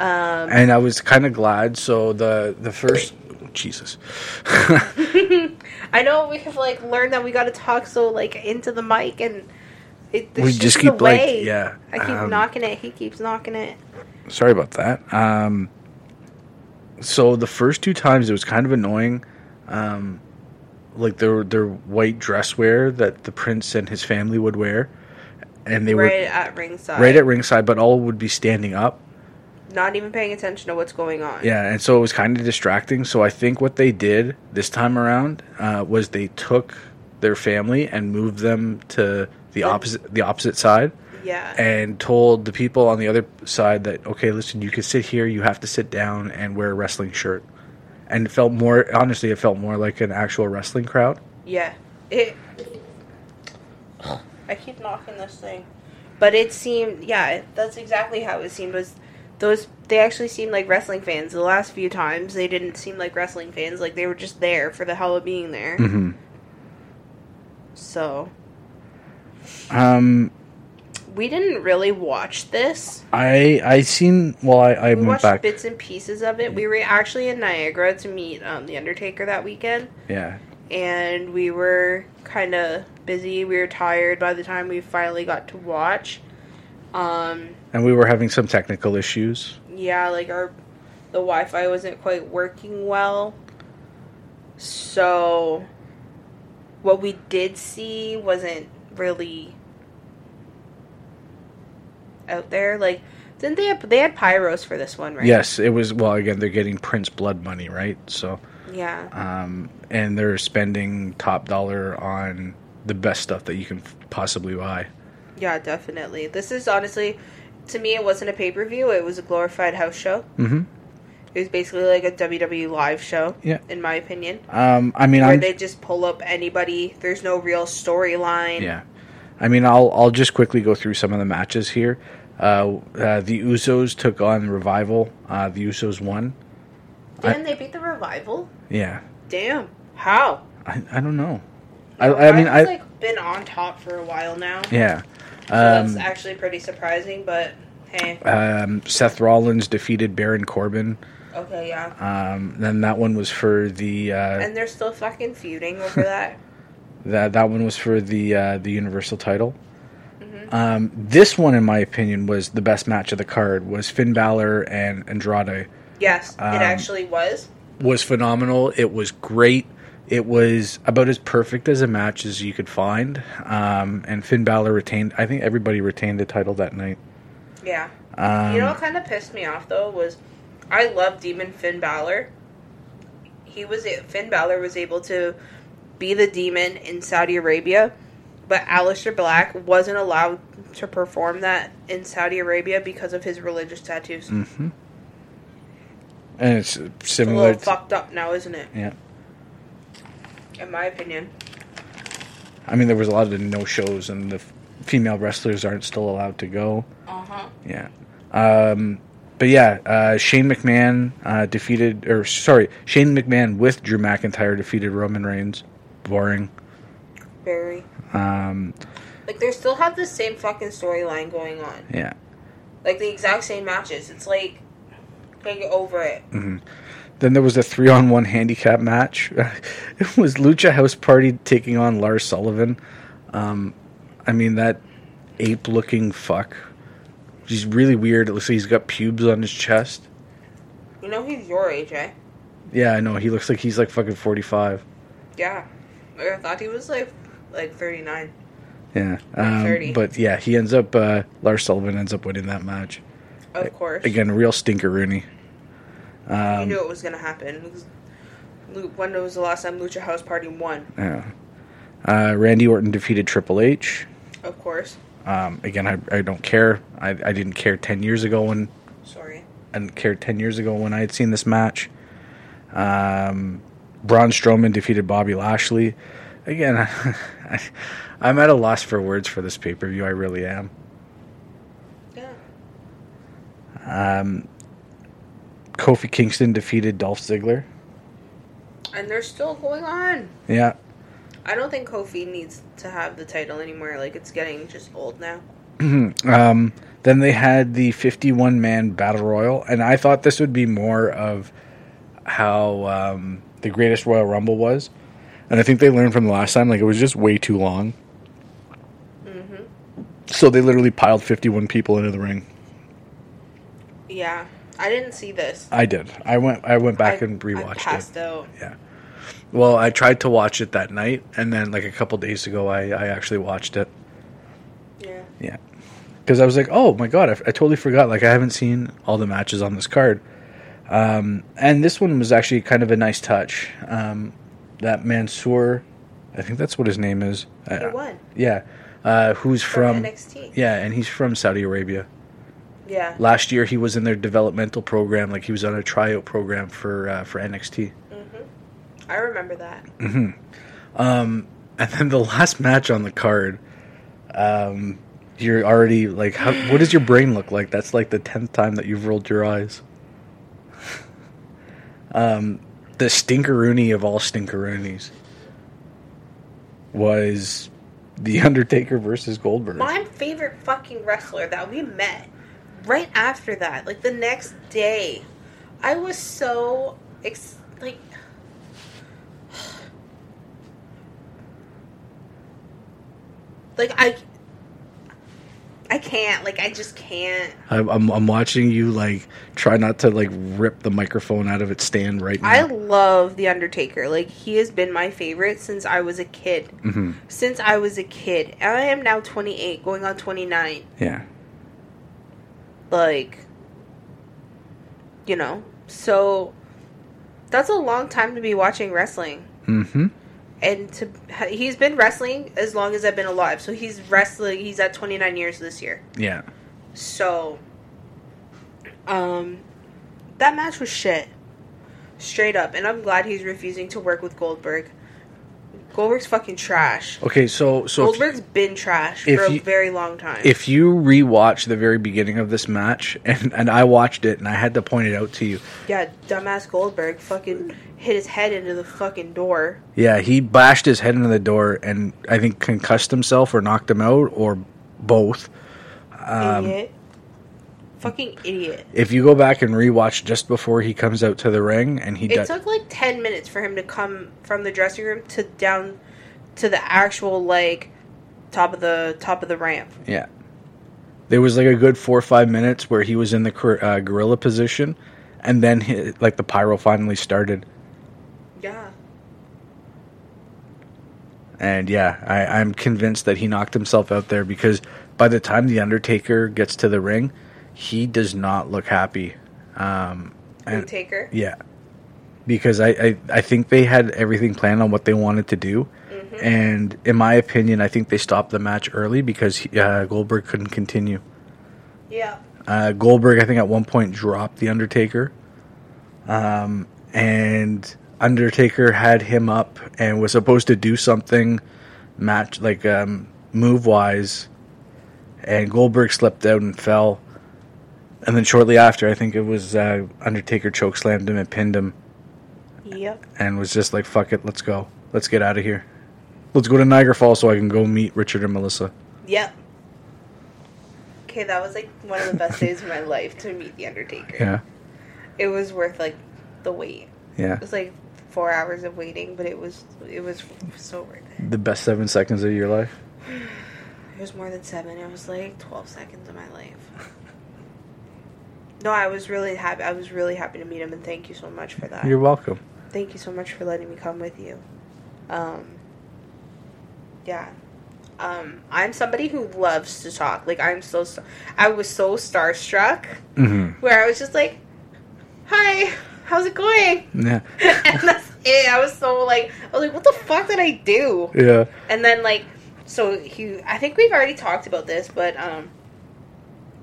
Um, and I was kind of glad. So the the first Jesus. I know we have like learned that we got to talk so like into the mic and it, We just the keep, like, way. yeah, I keep um, knocking it. He keeps knocking it. Sorry about that. Um, so the first two times it was kind of annoying. Um, like their their white dress wear that the prince and his family would wear, and they right were at ringside. right at ringside, but all would be standing up. Not even paying attention to what's going on. Yeah, and so it was kind of distracting. So I think what they did this time around uh, was they took their family and moved them to the opposite the opposite side, Yeah. and told the people on the other side that okay, listen, you can sit here, you have to sit down and wear a wrestling shirt. And it felt more honestly, it felt more like an actual wrestling crowd. Yeah. It. I keep knocking this thing, but it seemed yeah. That's exactly how it seemed. Was those they actually seemed like wrestling fans. The last few times they didn't seem like wrestling fans. Like they were just there for the hell of being there. Mm-hmm. So Um, we didn't really watch this. I I seen well, I, I We went watched back. bits and pieces of it. We were actually in Niagara to meet um, the Undertaker that weekend. Yeah, and we were kind of busy. We were tired by the time we finally got to watch. Um, and we were having some technical issues. yeah, like our the Wi-Fi wasn't quite working well. So what we did see wasn't really out there. Like, didn't they have they had pyros for this one, right? Yes, it was. Well, again, they're getting Prince blood money, right? So. Yeah. um, and they're spending top dollar on the best stuff that you can f- possibly buy. Yeah, definitely. This is honestly, to me, it wasn't a pay per view. It was a glorified house show. Mm-hmm. It was basically like a WWE live show, Yeah. in my opinion, Um, I mean, where I'm, they just pull up anybody. There's no real storyline. yeah. I mean, I'll I'll just quickly go through some of the matches here. Uh, uh, the Usos took on Revival. Uh, the Usos won. Damn, they beat the revival. Yeah, Damn, how? I, I don't know. I, I mean, I Revival's, like been on top for a while now. yeah. So that's Um, actually pretty surprising. But hey, um, Seth Rollins defeated Baron Corbin. okay, yeah. Um, then that one was for the uh, and they're still fucking feuding over that. That that one was for the uh, the Universal title. Um, this one, in my opinion, was the best match of the card. Was Finn Balor and Andrade Yes, Um, it actually was. was phenomenal. It was great. It was about as perfect as a match as you could find. Um, and Finn Balor retained. I think everybody retained the title that night. Yeah. Um, you know what kind of pissed me off though was I love Demon Finn Balor. He was Finn Balor was able to be the demon in Saudi Arabia, but Aleister Black wasn't allowed to perform that in Saudi Arabia because of his religious tattoos. and it's It's a similar. little To, fucked up now, isn't it? yeah, In my opinion. I mean there was a lot of no shows, and the f- female wrestlers aren't still allowed to go. Uh huh. Yeah. Um, but yeah, uh, Shane McMahon uh, defeated, or sorry, Shane McMahon with Drew McIntyre defeated Roman Reigns. Boring. Very. Um, Like they still have the same fucking storyline going on. yeah. Like the exact same matches. It's like get over it. Then there was a three on one handicap match. it was Lucha House Party taking on Lars Sullivan. Um, I mean, that ape looking fuck. He's really weird. It looks like he's got pubes on his chest. You know he's your age, eh? Yeah, I know. He looks like he's like fucking 45. Yeah. I thought he was like like 39. Yeah. Um, 30. but yeah, he ends up, uh, Lars Sullivan ends up winning that match. Of course. Again, real stinkeroony. you Um, knew it was gonna happen. because Lu- When was the last time Lucha House Party won? yeah. Uh, Randy Orton defeated Triple H. Of course. Um, again, I, I don't care. I, I didn't care 10 years ago when Sorry. I didn't care 10 years ago when I had seen this match. Um, Braun Strowman defeated Bobby Lashley. Again, I, I'm at a loss for words for this pay per view. I really am. Yeah. Um, Kofi Kingston defeated Dolph Ziggler. And they're still going on. Yeah. I don't think Kofi needs to have the title anymore. Like it's getting just old now. Um, then they had the 51 man battle royal, and I thought this would be more of how um, the greatest Royal Rumble was, and I think they learned from the last time. Like it was just way too long. Mm-hmm. So they literally piled fifty-one people into the ring. Yeah, I didn't see this. I did. I went. I went back I- and I rewatched passed it. out. Yeah. Well, I tried to watch it that night, and then like a couple days ago, I, I actually watched it. Yeah. Yeah. Because I was like, oh my god, I, I totally forgot. Like I haven't seen all the matches on this card. Um, and this one was actually kind of a nice touch. Um, that Mansoor, I think that's what his name is. He Uh, won yeah. Uh, who's from, from? NXT. yeah, and he's from Saudi Arabia. Yeah. Last year, he was in their developmental program, like he was on a tryout program for uh, for NXT. I remember that. Um, and then the last match on the card, um, you're already like, how, what does your brain look like? That's like the tenth time that you've rolled your eyes. um, the stinkeroony of all stinkeroonies was the Undertaker versus Goldberg. My favorite fucking wrestler that we met right after that, like the next day, I was so ex- like. Like I, I can't. Like I just can't. I'm, I'm, I'm watching you like try not to like rip the microphone out of its stand right now. I love the Undertaker. Like he has been my favorite since I was a kid. hmm Since I was a kid, I am now 28, going on 29. Yeah. Like you know? So that's a long time to be watching wrestling. Hmm and to he's been wrestling as long as i've been alive. So he's wrestling he's at 29 years this year. Yeah. so um that match was shit. Straight up. And i'm glad he's refusing to work with goldberg goldberg's fucking trash Okay, so so if- goldberg's been trash if for a you- very long time if you rewatch the very beginning of this match and, and I watched it and I had to point it out to you. yeah dumbass goldberg fucking hit his head into the fucking door Yeah, he bashed his head into the door and I think concussed himself or knocked him out or both. Um, idiot. Fucking idiot. If you go back and rewatch just before he comes out to the ring and he It does took like 10 minutes for him to come from the dressing room to down to the actual like top of the top of the ramp. Yeah. There was like a good four or five minutes where he was in the gor- uh, gorilla position, and then he, like the pyro finally started. Yeah. And yeah, I, I'm convinced that he knocked himself out there because by the time the Undertaker gets to the ring, he does not look happy. Um, and- Undertaker. yeah, because I, I I think they had everything planned on what they wanted to do, and in my opinion, I think they stopped the match early because he, uh, Goldberg couldn't continue. Yeah. Uh, Goldberg, I think, at one point dropped the Undertaker, um, and Undertaker had him up and was supposed to do something, match like um, move wise, and Goldberg slipped out and fell, and then shortly after, I think it was uh, Undertaker choke slammed him and pinned him, Yep. and was just like, "Fuck it, let's go, let's get out of here, let's go to Niagara Falls so I can go meet Richard and Melissa." Yep. Okay, that was like one of the best days of my life to meet the Undertaker. Yeah, It was worth like the wait. yeah, It was like four hours of waiting, but it was it was so worth it. the best seven seconds of your life. It was more than seven. It was like twelve seconds of my life. No, I was really happy. I was really happy to meet him, and thank you so much for that. You're welcome. thank you so much for letting me come with you. Um, yeah. Um, I'm somebody who loves to talk. Like I'm so, I was so starstruck hmm where I was just like, "Hi, how's it going?" Yeah. and that's it. I was so like, I was like, "What the fuck did I do?" Yeah. And then like, so he, I think we've already talked about this, but um,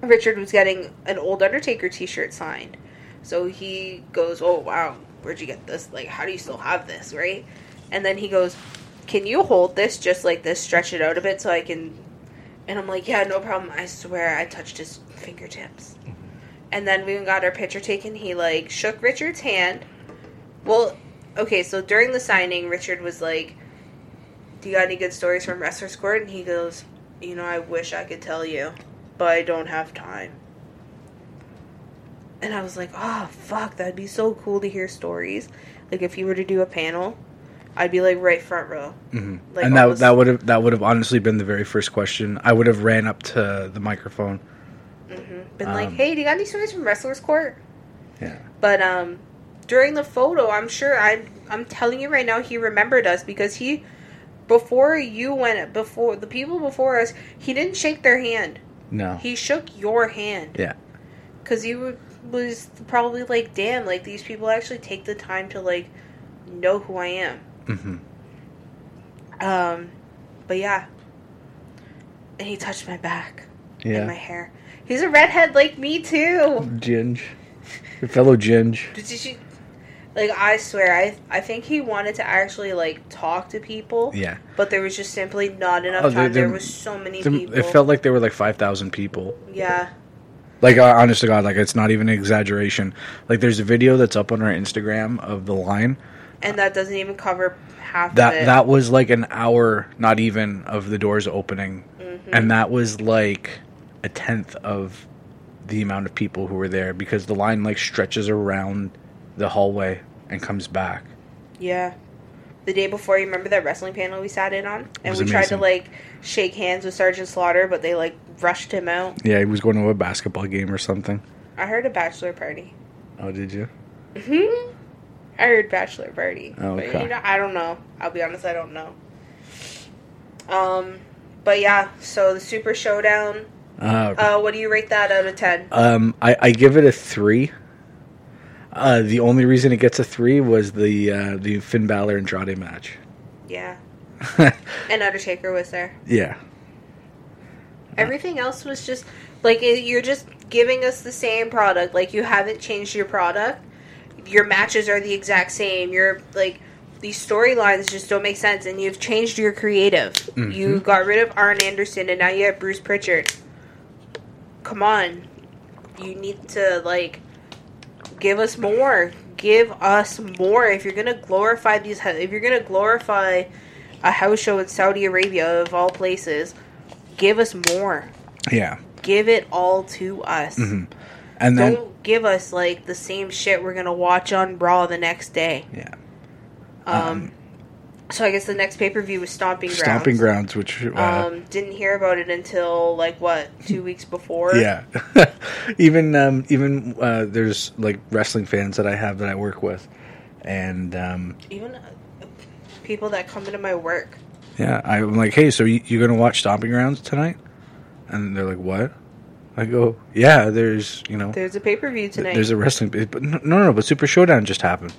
Richard was getting an old Undertaker T-shirt signed. So he goes, "Oh wow, where'd you get this? Like, how do you still have this, right?" And then he goes, "Can you hold this just like this? Stretch it out a bit so I can." And I'm like, "Yeah, no problem. I swear, I touched his fingertips." Mm-hmm. And then we got our picture taken. He like shook Richard's hand. Well, okay, so during the signing, Richard was like, "Do you got any good stories from Wrestler's Court?" And he goes, "You know, I wish I could tell you, but I don't have time." And I was like, oh fuck, that'd be so cool to hear stories. Like if you were to do a panel, I'd be like right front row. hmm Like, and that that would have that would have honestly been the very first question. I would have ran up to the microphone. Been like, Um, hey, do you got any stories from Wrestlers Court? Yeah. But um, during the photo, I'm sure I'm I'm telling you right now, he remembered us because he before you went before the people before us, he didn't shake their hand. No. He shook your hand yeah. because he wa- was probably like, damn, like these people actually take the time to like know who I am. Mm-hmm. Um, but yeah, and he touched my back and my hair. He's a redhead like me too. Ginge. Your fellow Ginge. Did you? Like I swear, I I think he wanted to actually like talk to people. Yeah. But there was just simply not enough Oh, there- time. there there- was so many There- people. It felt like there were like five thousand people. yeah. Like uh, honest to God, like it's not even an exaggeration. Like there's a video that's up on our Instagram of the line. And that doesn't even cover half That that was like an hour, not even of the doors opening, Mm-hmm. and that was like a tenth of the amount of people who were there because the line like stretches around the hallway and comes back. yeah. The day before, you remember that wrestling panel we sat in on, and we tried to like shake hands with Sergeant Slaughter, but they like rushed him out. Yeah, he was going to a basketball game or something. I heard a bachelor party. Oh, did you? Hmm. I heard bachelor party. Oh, But, okay. you know, I don't know. I'll be honest, I don't know. Um, but yeah. So the Super Showdown. Uh, Uh, what do you rate that out of ten? Um, I, I give it a three. Uh, the only reason it gets a three was the uh, the Finn Balor Andrade match. Yeah. and Undertaker was there. yeah, Everything else was just like you're just giving us the same product. Like you haven't changed your product. Your matches are the exact same. You're like these storylines just don't make sense, and you've changed your creative. You got rid of Arn Anderson, and now you have Bruce Pritchard. Come on, you need to like give us more. Give us more. If you're gonna glorify these, if you're gonna glorify a house show in Saudi Arabia of all places, give us more. yeah, Give it all to us. and then Don't give us like the same shit we're gonna watch on Raw the next day. yeah, Um, so I guess the next pay per view was Stomping Grounds. Stomping Grounds, which uh, Um, didn't hear about it until like what two weeks before. yeah, even um, even uh, there's like wrestling fans that I have that I work with, and um, Even uh, people that come into my work. yeah, I'm like, hey, so you, you gonna watch Stomping Grounds tonight? And they're like, what? I go, yeah, there's you know There's a pay per view tonight. There's a wrestling, but no, no, no, but Super Showdown just happened.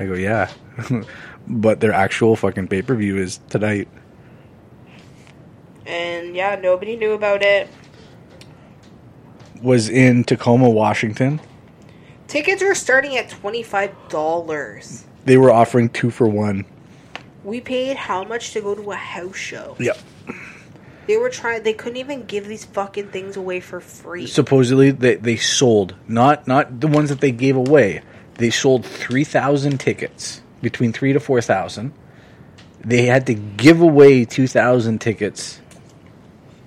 I go, yeah, but their actual fucking pay per view is tonight. and yeah, nobody knew about it. Was in Tacoma, Washington. Tickets were starting at twenty five dollars. They were offering two for one. We paid how much to go to a house show? Yep. They were trying. They couldn't even give these fucking things away for free. Supposedly they they sold not not the ones that they gave away. They sold three thousand tickets, between three to four thousand. They had to give away two thousand tickets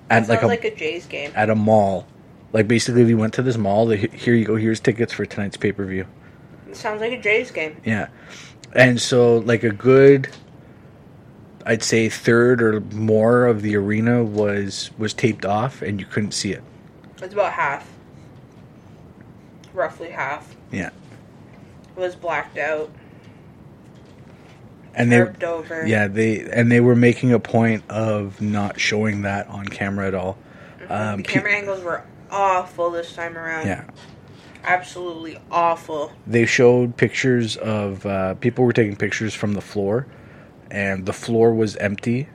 at like a like a Jays game. at a mall. Like basically, we went to this mall. They, here you go. Here's tickets for tonight's pay per view. Sounds like a Jays game. Yeah. And so like a good I'd say third or more of the arena was was taped off and you couldn't see it. It's about half. Roughly half Yeah. Was blacked out, And they over. Yeah, they and they were making a point of not showing that on camera at all. Um, the pe- camera angles were awful this time around. yeah. absolutely awful. They showed pictures of uh, people were taking pictures from the floor and the floor was empty.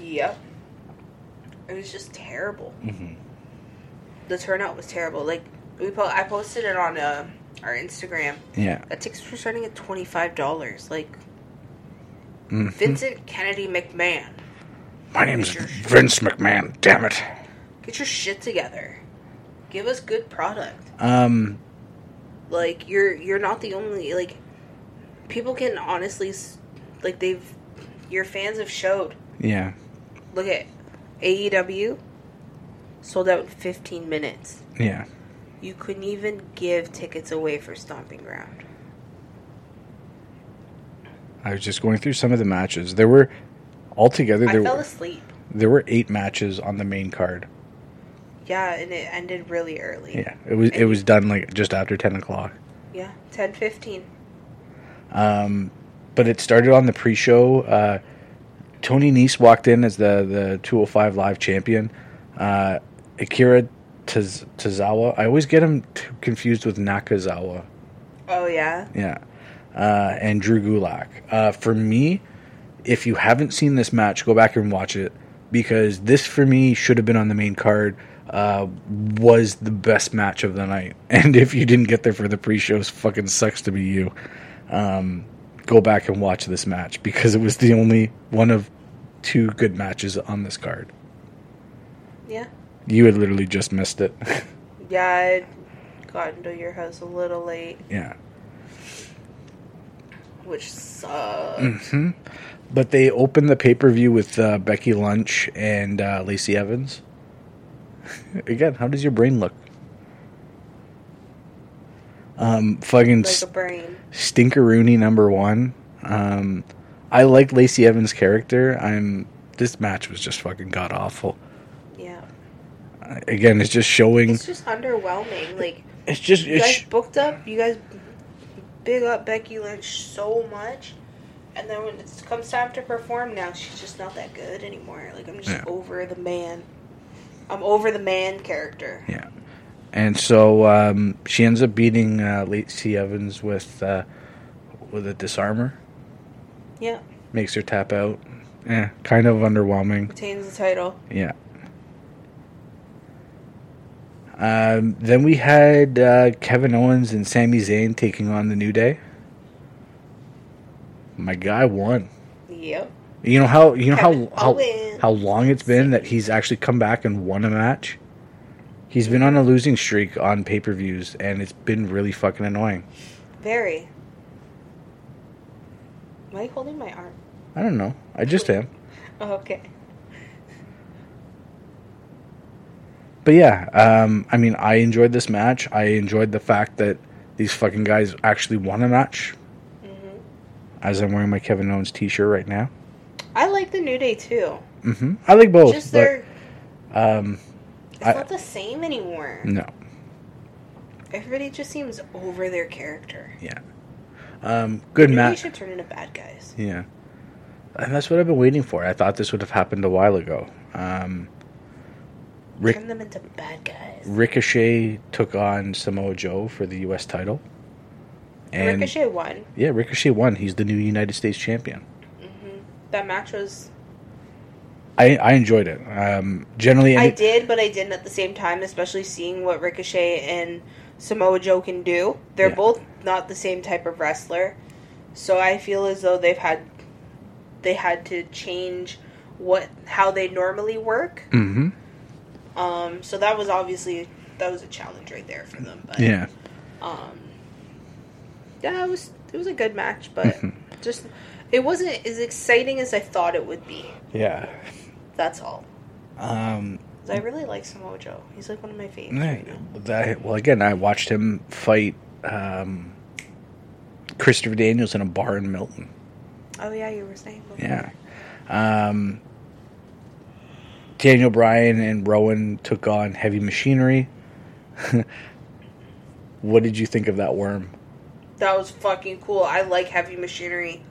Yep. It was just terrible. Mm-hmm. The turnout was terrible. Like we, po- I posted it on uh, our Instagram. Yeah. That tickets were starting at twenty five dollars. Like Mhm. Vincent Kennedy McMahon, My name's Vince McMahon. Damn it. get your shit together. Give us good product. Um Like you're you're not the only like people can honestly like they've your fans have showed. yeah. Look at AEW sold out in 15 minutes. Yeah. You couldn't even give tickets away for Stomping Ground. I was just going through some of the matches. There were altogether I there fell were, asleep. there were eight matches on the main card. Yeah, and it ended really early. Yeah, it was it was done like just after ten o'clock. Yeah, ten fifteen. Um, but it started on the pre-show. Uh, Tony Nese walked in as the the 205 live champion. Uh, Akira Taz- Tazawa. I always get him t- confused with Nakazawa. Oh yeah. Yeah. Uh, and Drew Gulak. Uh, for me, if you haven't seen this match, go back and watch it because this for me should have been on the main card. Uh, was the best match of the night, and if you didn't get there for the pre-shows, fucking sucks to be you. Um, go back and watch this match because it was the only one of two good matches on this card. Yeah. You had literally just missed it. Yeah, I got into your house a little late, yeah. which sucks. hmm But they opened the pay per view with uh, Becky Lynch and uh, Lacey Evans. Again, how does your brain look? Um, fucking Like a s- brain. Stinkeroony number one. Um, I like Lacey Evans' character. I'm. This match was just fucking god awful. Again, it's just showing. It's just underwhelming. Like It's just. you It's, guys booked up. You guys big up Becky Lynch so much, and then when it comes time to perform, now she's just not that good anymore. Like I'm just Yeah. over the man. I'm over the man character. Yeah. And so um, she ends up beating uh, Lacey Evans with uh, with a disarmer. Yeah, Makes her tap out. Yeah, kind of underwhelming. retains the title. Yeah. Um, then we had uh, Kevin Owens and Sami Zayn taking on the New Day. My guy won. Yep. You know how you know Kevin how how, Owens. how long it's been that he's actually come back and won a match. He's been on a losing streak on pay per views, and it's been really fucking annoying. Very. Am I holding my arm? I don't know. I just am. Okay. But yeah, um, I mean, I enjoyed this match. I enjoyed the fact that these fucking guys actually won a match. Mm-hmm. As I'm wearing my Kevin Owens T-shirt right now. I like the New Day too. Mm-hmm. I like both, just but their. um, It's I- not the same anymore. no, Everybody just seems over their character. yeah, um, good they match. should turn into bad guys. Yeah, and that's what I've been waiting for. I thought this would have happened a while ago. Um, Rick Turn them into bad guys. Ricochet took on Samoa Joe for the U.S. title, and Ricochet won. yeah, Ricochet won. He's the new United States champion. That match was. I I enjoyed it. Um, generally, I did, but I didn't at the same time, especially seeing what Ricochet and Samoa Joe can do. They're Yeah. both not the same type of wrestler. So I feel as though they've had. They had to change what how they normally work. Mhm. Um, so that was obviously that was a challenge right there for them. But Yeah. um, yeah, it was it was a good match, but Mm-hmm. just it wasn't as exciting as I thought it would be. Yeah. That's all. Um, I really like Samoa Joe. He's like one of my favorites. right that, well, again, I watched him fight um, Christopher Daniels in a bar in Milton. Oh yeah, you were saying. before. Yeah. Um, Daniel Bryan and Rowan took on Heavy Machinery. what did you think of that worm? That was fucking cool. I like heavy machinery.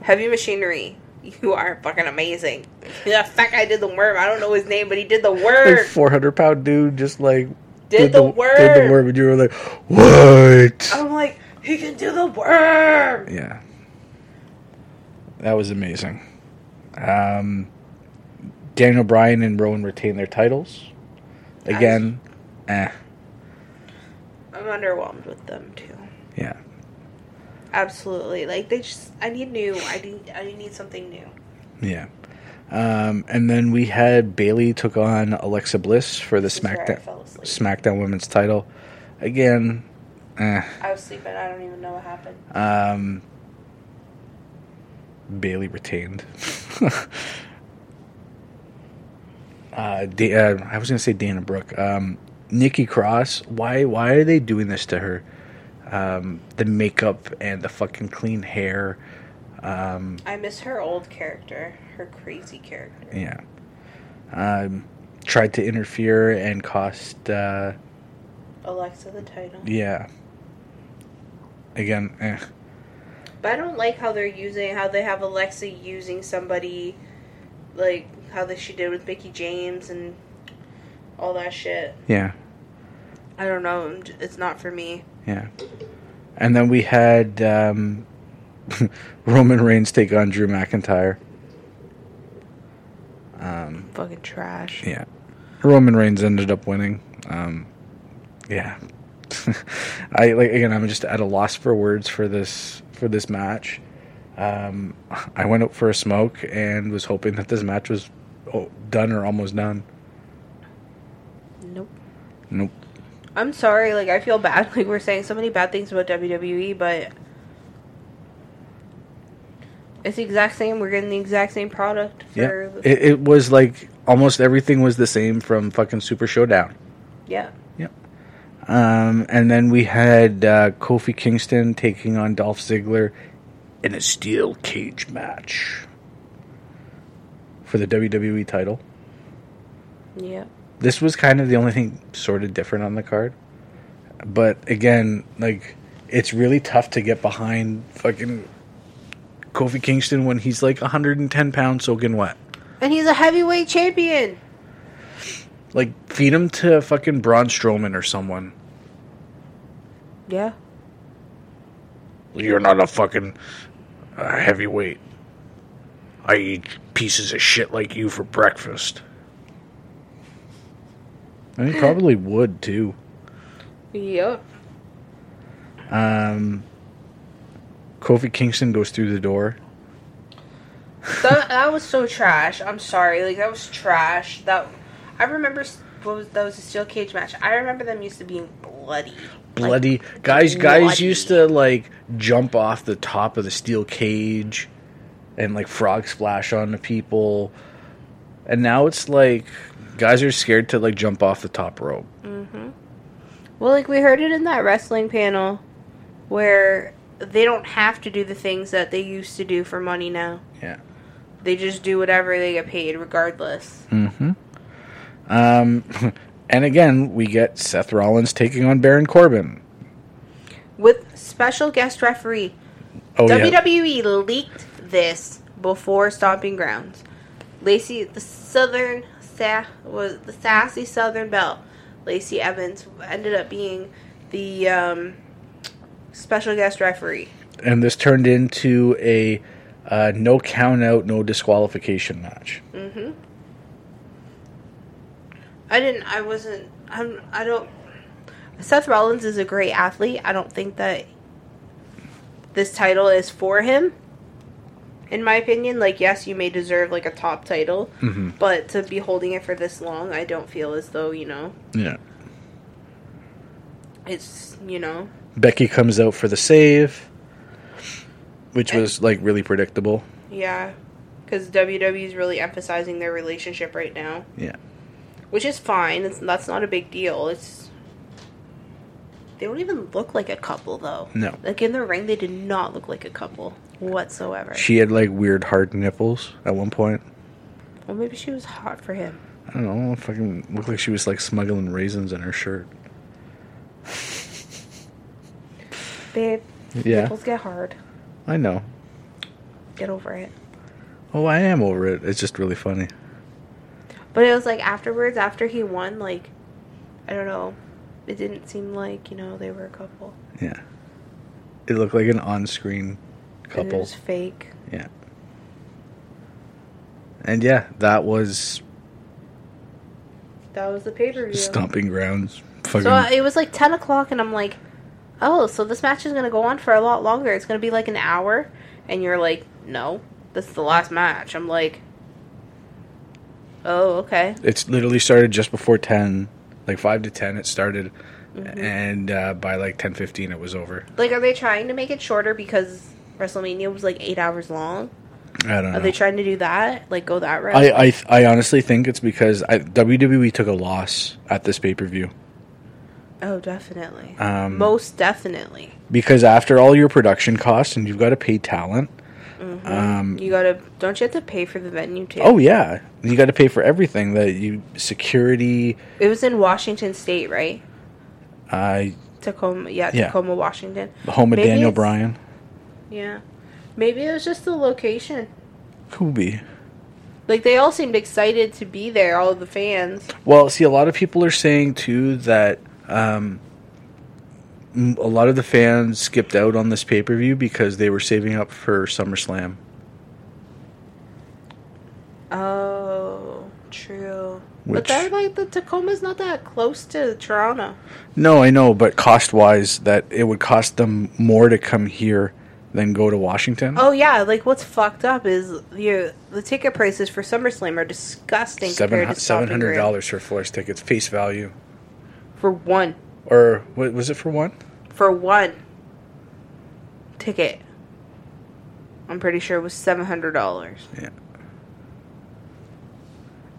Heavy machinery. You are fucking amazing. Yeah, that guy did the worm. I don't know his name, but he did the worm. Like four hundred pound dude, just like Did the worm. Did the worm. worm, and you were like, "What?" I'm like, he can do the worm. Yeah. That was amazing. Um, Daniel Bryan and Rowan retain their titles. Again, eh, I'm underwhelmed with them too. yeah. Absolutely. Like they just I need new. I need I need something new. Yeah. Um, and then we had Bayley took on Alexa Bliss for the This is where I SmackDown. SmackDown Women's title. Again, eh. I was sleeping, I don't even know what happened. Um, Bayley retained. uh, da- uh, I was going to say Dana Brooke. Um, Nikki Cross, why why are they doing this to her? Um, the makeup and the fucking clean hair. Um, I miss her old character, her crazy character. yeah. Um, tried to interfere and cost. Uh, Alexa the title. yeah. Again, eh. But I don't like how they're using how they have Alexa using somebody like how they she did with Mickie James and all that shit. yeah, I don't know. It's not for me. yeah. And then we had um, Roman Reigns take on Drew McIntyre. Um, Fucking trash. Yeah. Roman Reigns ended up winning. Um, yeah. I like again I'm just at a loss for words for this for this match. Um, I went out for a smoke and was hoping that this match was oh, done or almost done. Nope. Nope. I'm sorry. Like I feel bad. Like we're saying so many bad things about WWE, but it's the exact same. We're getting the exact same product Yeah. the, It, it was like almost everything was the same from fucking Super Showdown. yeah. Yep. Um, and then we had uh, Kofi Kingston taking on Dolph Ziggler in a steel cage match for the WWE title. Yeah. This was kind of the only thing sort of different on the card. But again, like it's really tough to get behind fucking Kofi Kingston when he's like 110 pounds soaking wet. And he's a heavyweight champion. Like feed him to fucking Braun Strowman or someone. Yeah. You're not a fucking uh, heavyweight. I eat pieces of shit like you for breakfast. And he probably would too. Yep. Um, Kofi Kingston goes through the door. that, that was so trash. I'm sorry. Like that was trash. That I remember. s- What was that? Was a steel cage match. I remember them used to being bloody. Bloody guys! Guys bloody. used to like jump off the top of the steel cage and like frog splash on the people, and now it's like guys are scared to like jump off the top rope. Well, like we heard it in that wrestling panel, where they don't have to do the things that they used to do for money now. Yeah. They just do whatever they get paid, regardless. Mm-hmm. Um, and again, we get Seth Rollins taking on Baron Corbin. With special guest referee. Oh yeah, WWE leaked this before Stomping Grounds. Lacey, the Southern sa- was the sassy Southern Belle, Lacey Evans ended up being the um, special guest referee. and this turned into a uh, no count out, no disqualification match. Mm-hmm. I didn't. I wasn't. I'm. I don't. Seth Rollins is a great athlete. I don't think that this title is for him. In my opinion, like yes, you may deserve like a top title, Mhm. but to be holding it for this long, I don't feel as though you know Yeah. it's you know Becky comes out for the save, which was like really predictable. yeah, because WWE is really emphasizing their relationship right now. Yeah. which is fine. It's that's not a big deal. It's they don't even look like a couple though. No. like in the ring, they did not look like a couple whatsoever. She had like weird hard nipples at one point. well, maybe she was hot for him. I don't know. Fucking looked like she was like smuggling raisins in her shirt. Babe, Yeah. nipples get hard. I know. Get over it. Oh, I am over it. It's just really funny. But it was like afterwards, after he won, like I don't know, it didn't seem like you know they were a couple. Yeah. It looked like an on-screen It was fake. Yeah. And yeah, that was That was the pay per view. stomping grounds. Fucking So uh, it was like 10 o'clock, and I'm like, oh, so this match is going to go on for a lot longer. It's going to be like an hour. And you're like, no, this is the last match. I'm like, oh, okay. it's literally started just before 10 like 5 to 10 it started Mm-hmm. and uh, by like 10:15 it was over Like, are they trying to make it shorter because WrestleMania was like eight hours long? i don't know. Are know they trying to do that? Like, go that route? I, I I honestly think it's because I, WWE took a loss at this pay-per-view Oh, definitely. Um, Most definitely. because after all your production costs and you've got to pay talent. you gotta. Don't you have to pay for the venue too? Oh yeah, you got to pay for everything that you security. It was in Washington State, right? Uh, Tacoma. Yeah, Yeah. Tacoma, Washington. the home of Maybe Daniel it's- Bryan. Yeah. Maybe it was just the location. Could be. Like they all seemed excited to be there, all of the fans. Well, see, a lot of people are saying too that um, a lot of the fans skipped out on this pay per view because they were saving up for SummerSlam. Oh, true. but Which- that like the Tacoma's not that close to Toronto. No, I know, but cost wise, that it would cost them more to come here than go to Washington. Oh yeah, like what's fucked up is the the ticket prices for SummerSlam are disgusting Seven compared to seven Stomping hundred dollars for floor tickets, face value, for one or what was it for one? for one ticket. I'm pretty sure it was seven hundred dollars. Yeah.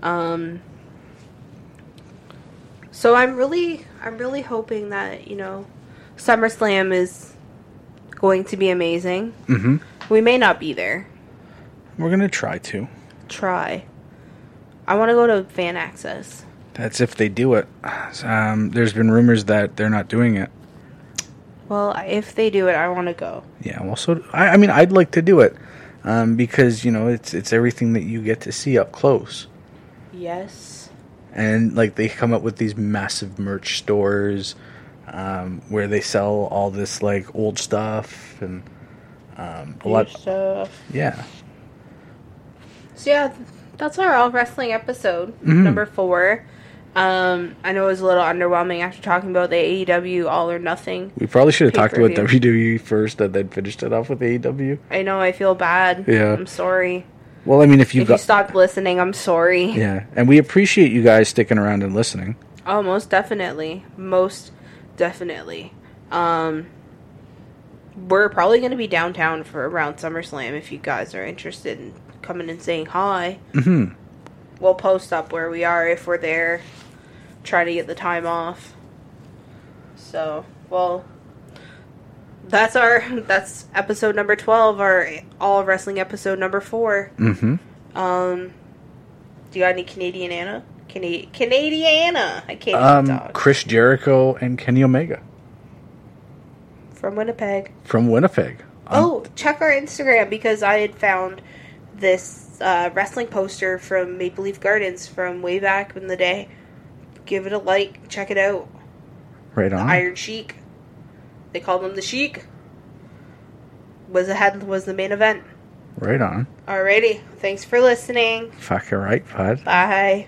Um. So I'm really, I'm really hoping that you know, SummerSlam is going to be amazing. Mm-hmm. We may not be there. We're gonna try to. Try. I want to go to fan access. That's if they do it. Um, there's been rumors that they're not doing it. Well, if they do it, I want to go. Yeah, well, so I, I mean, I'd like to do it um, because you know it's it's everything that you get to see up close, Yes. and like they come up with these massive merch stores um, where they sell all this like old stuff and um, a lot. stuff. Yeah, So yeah, that's our all wrestling episode Mhm. number four. Um, I know it was a little underwhelming after talking about the AEW All or Nothing. we probably should have talked about WWE first and then finished it off with AEW. I know I feel bad. Yeah. I'm sorry. Well, I mean, if you if you stopped listening, I'm sorry. yeah, and we appreciate you guys sticking around and listening. Oh, most definitely. Most definitely. Um, we're probably going to be downtown for around SummerSlam if you guys are interested in coming and saying hi. Mm-hmm. We'll post up where we are if we're there. Try to get the time off. So, well, that's our that's episode number twelve. Our all wrestling episode number four. hmm Um, do you got any Canadiana? Cana- Canadiana. I can't Um, talk. Chris Jericho and Kenny Omega From Winnipeg. from Winnipeg. Um, Oh, check our Instagram because I had found this uh, wrestling poster from Maple Leaf Gardens from way back in the day. Give it a like. Check it out. right The on. Iron Sheik. They called him the Sheik. Was the head was the main event. Right on. Alrighty. Thanks for listening. Fuck you right, bud. Bye.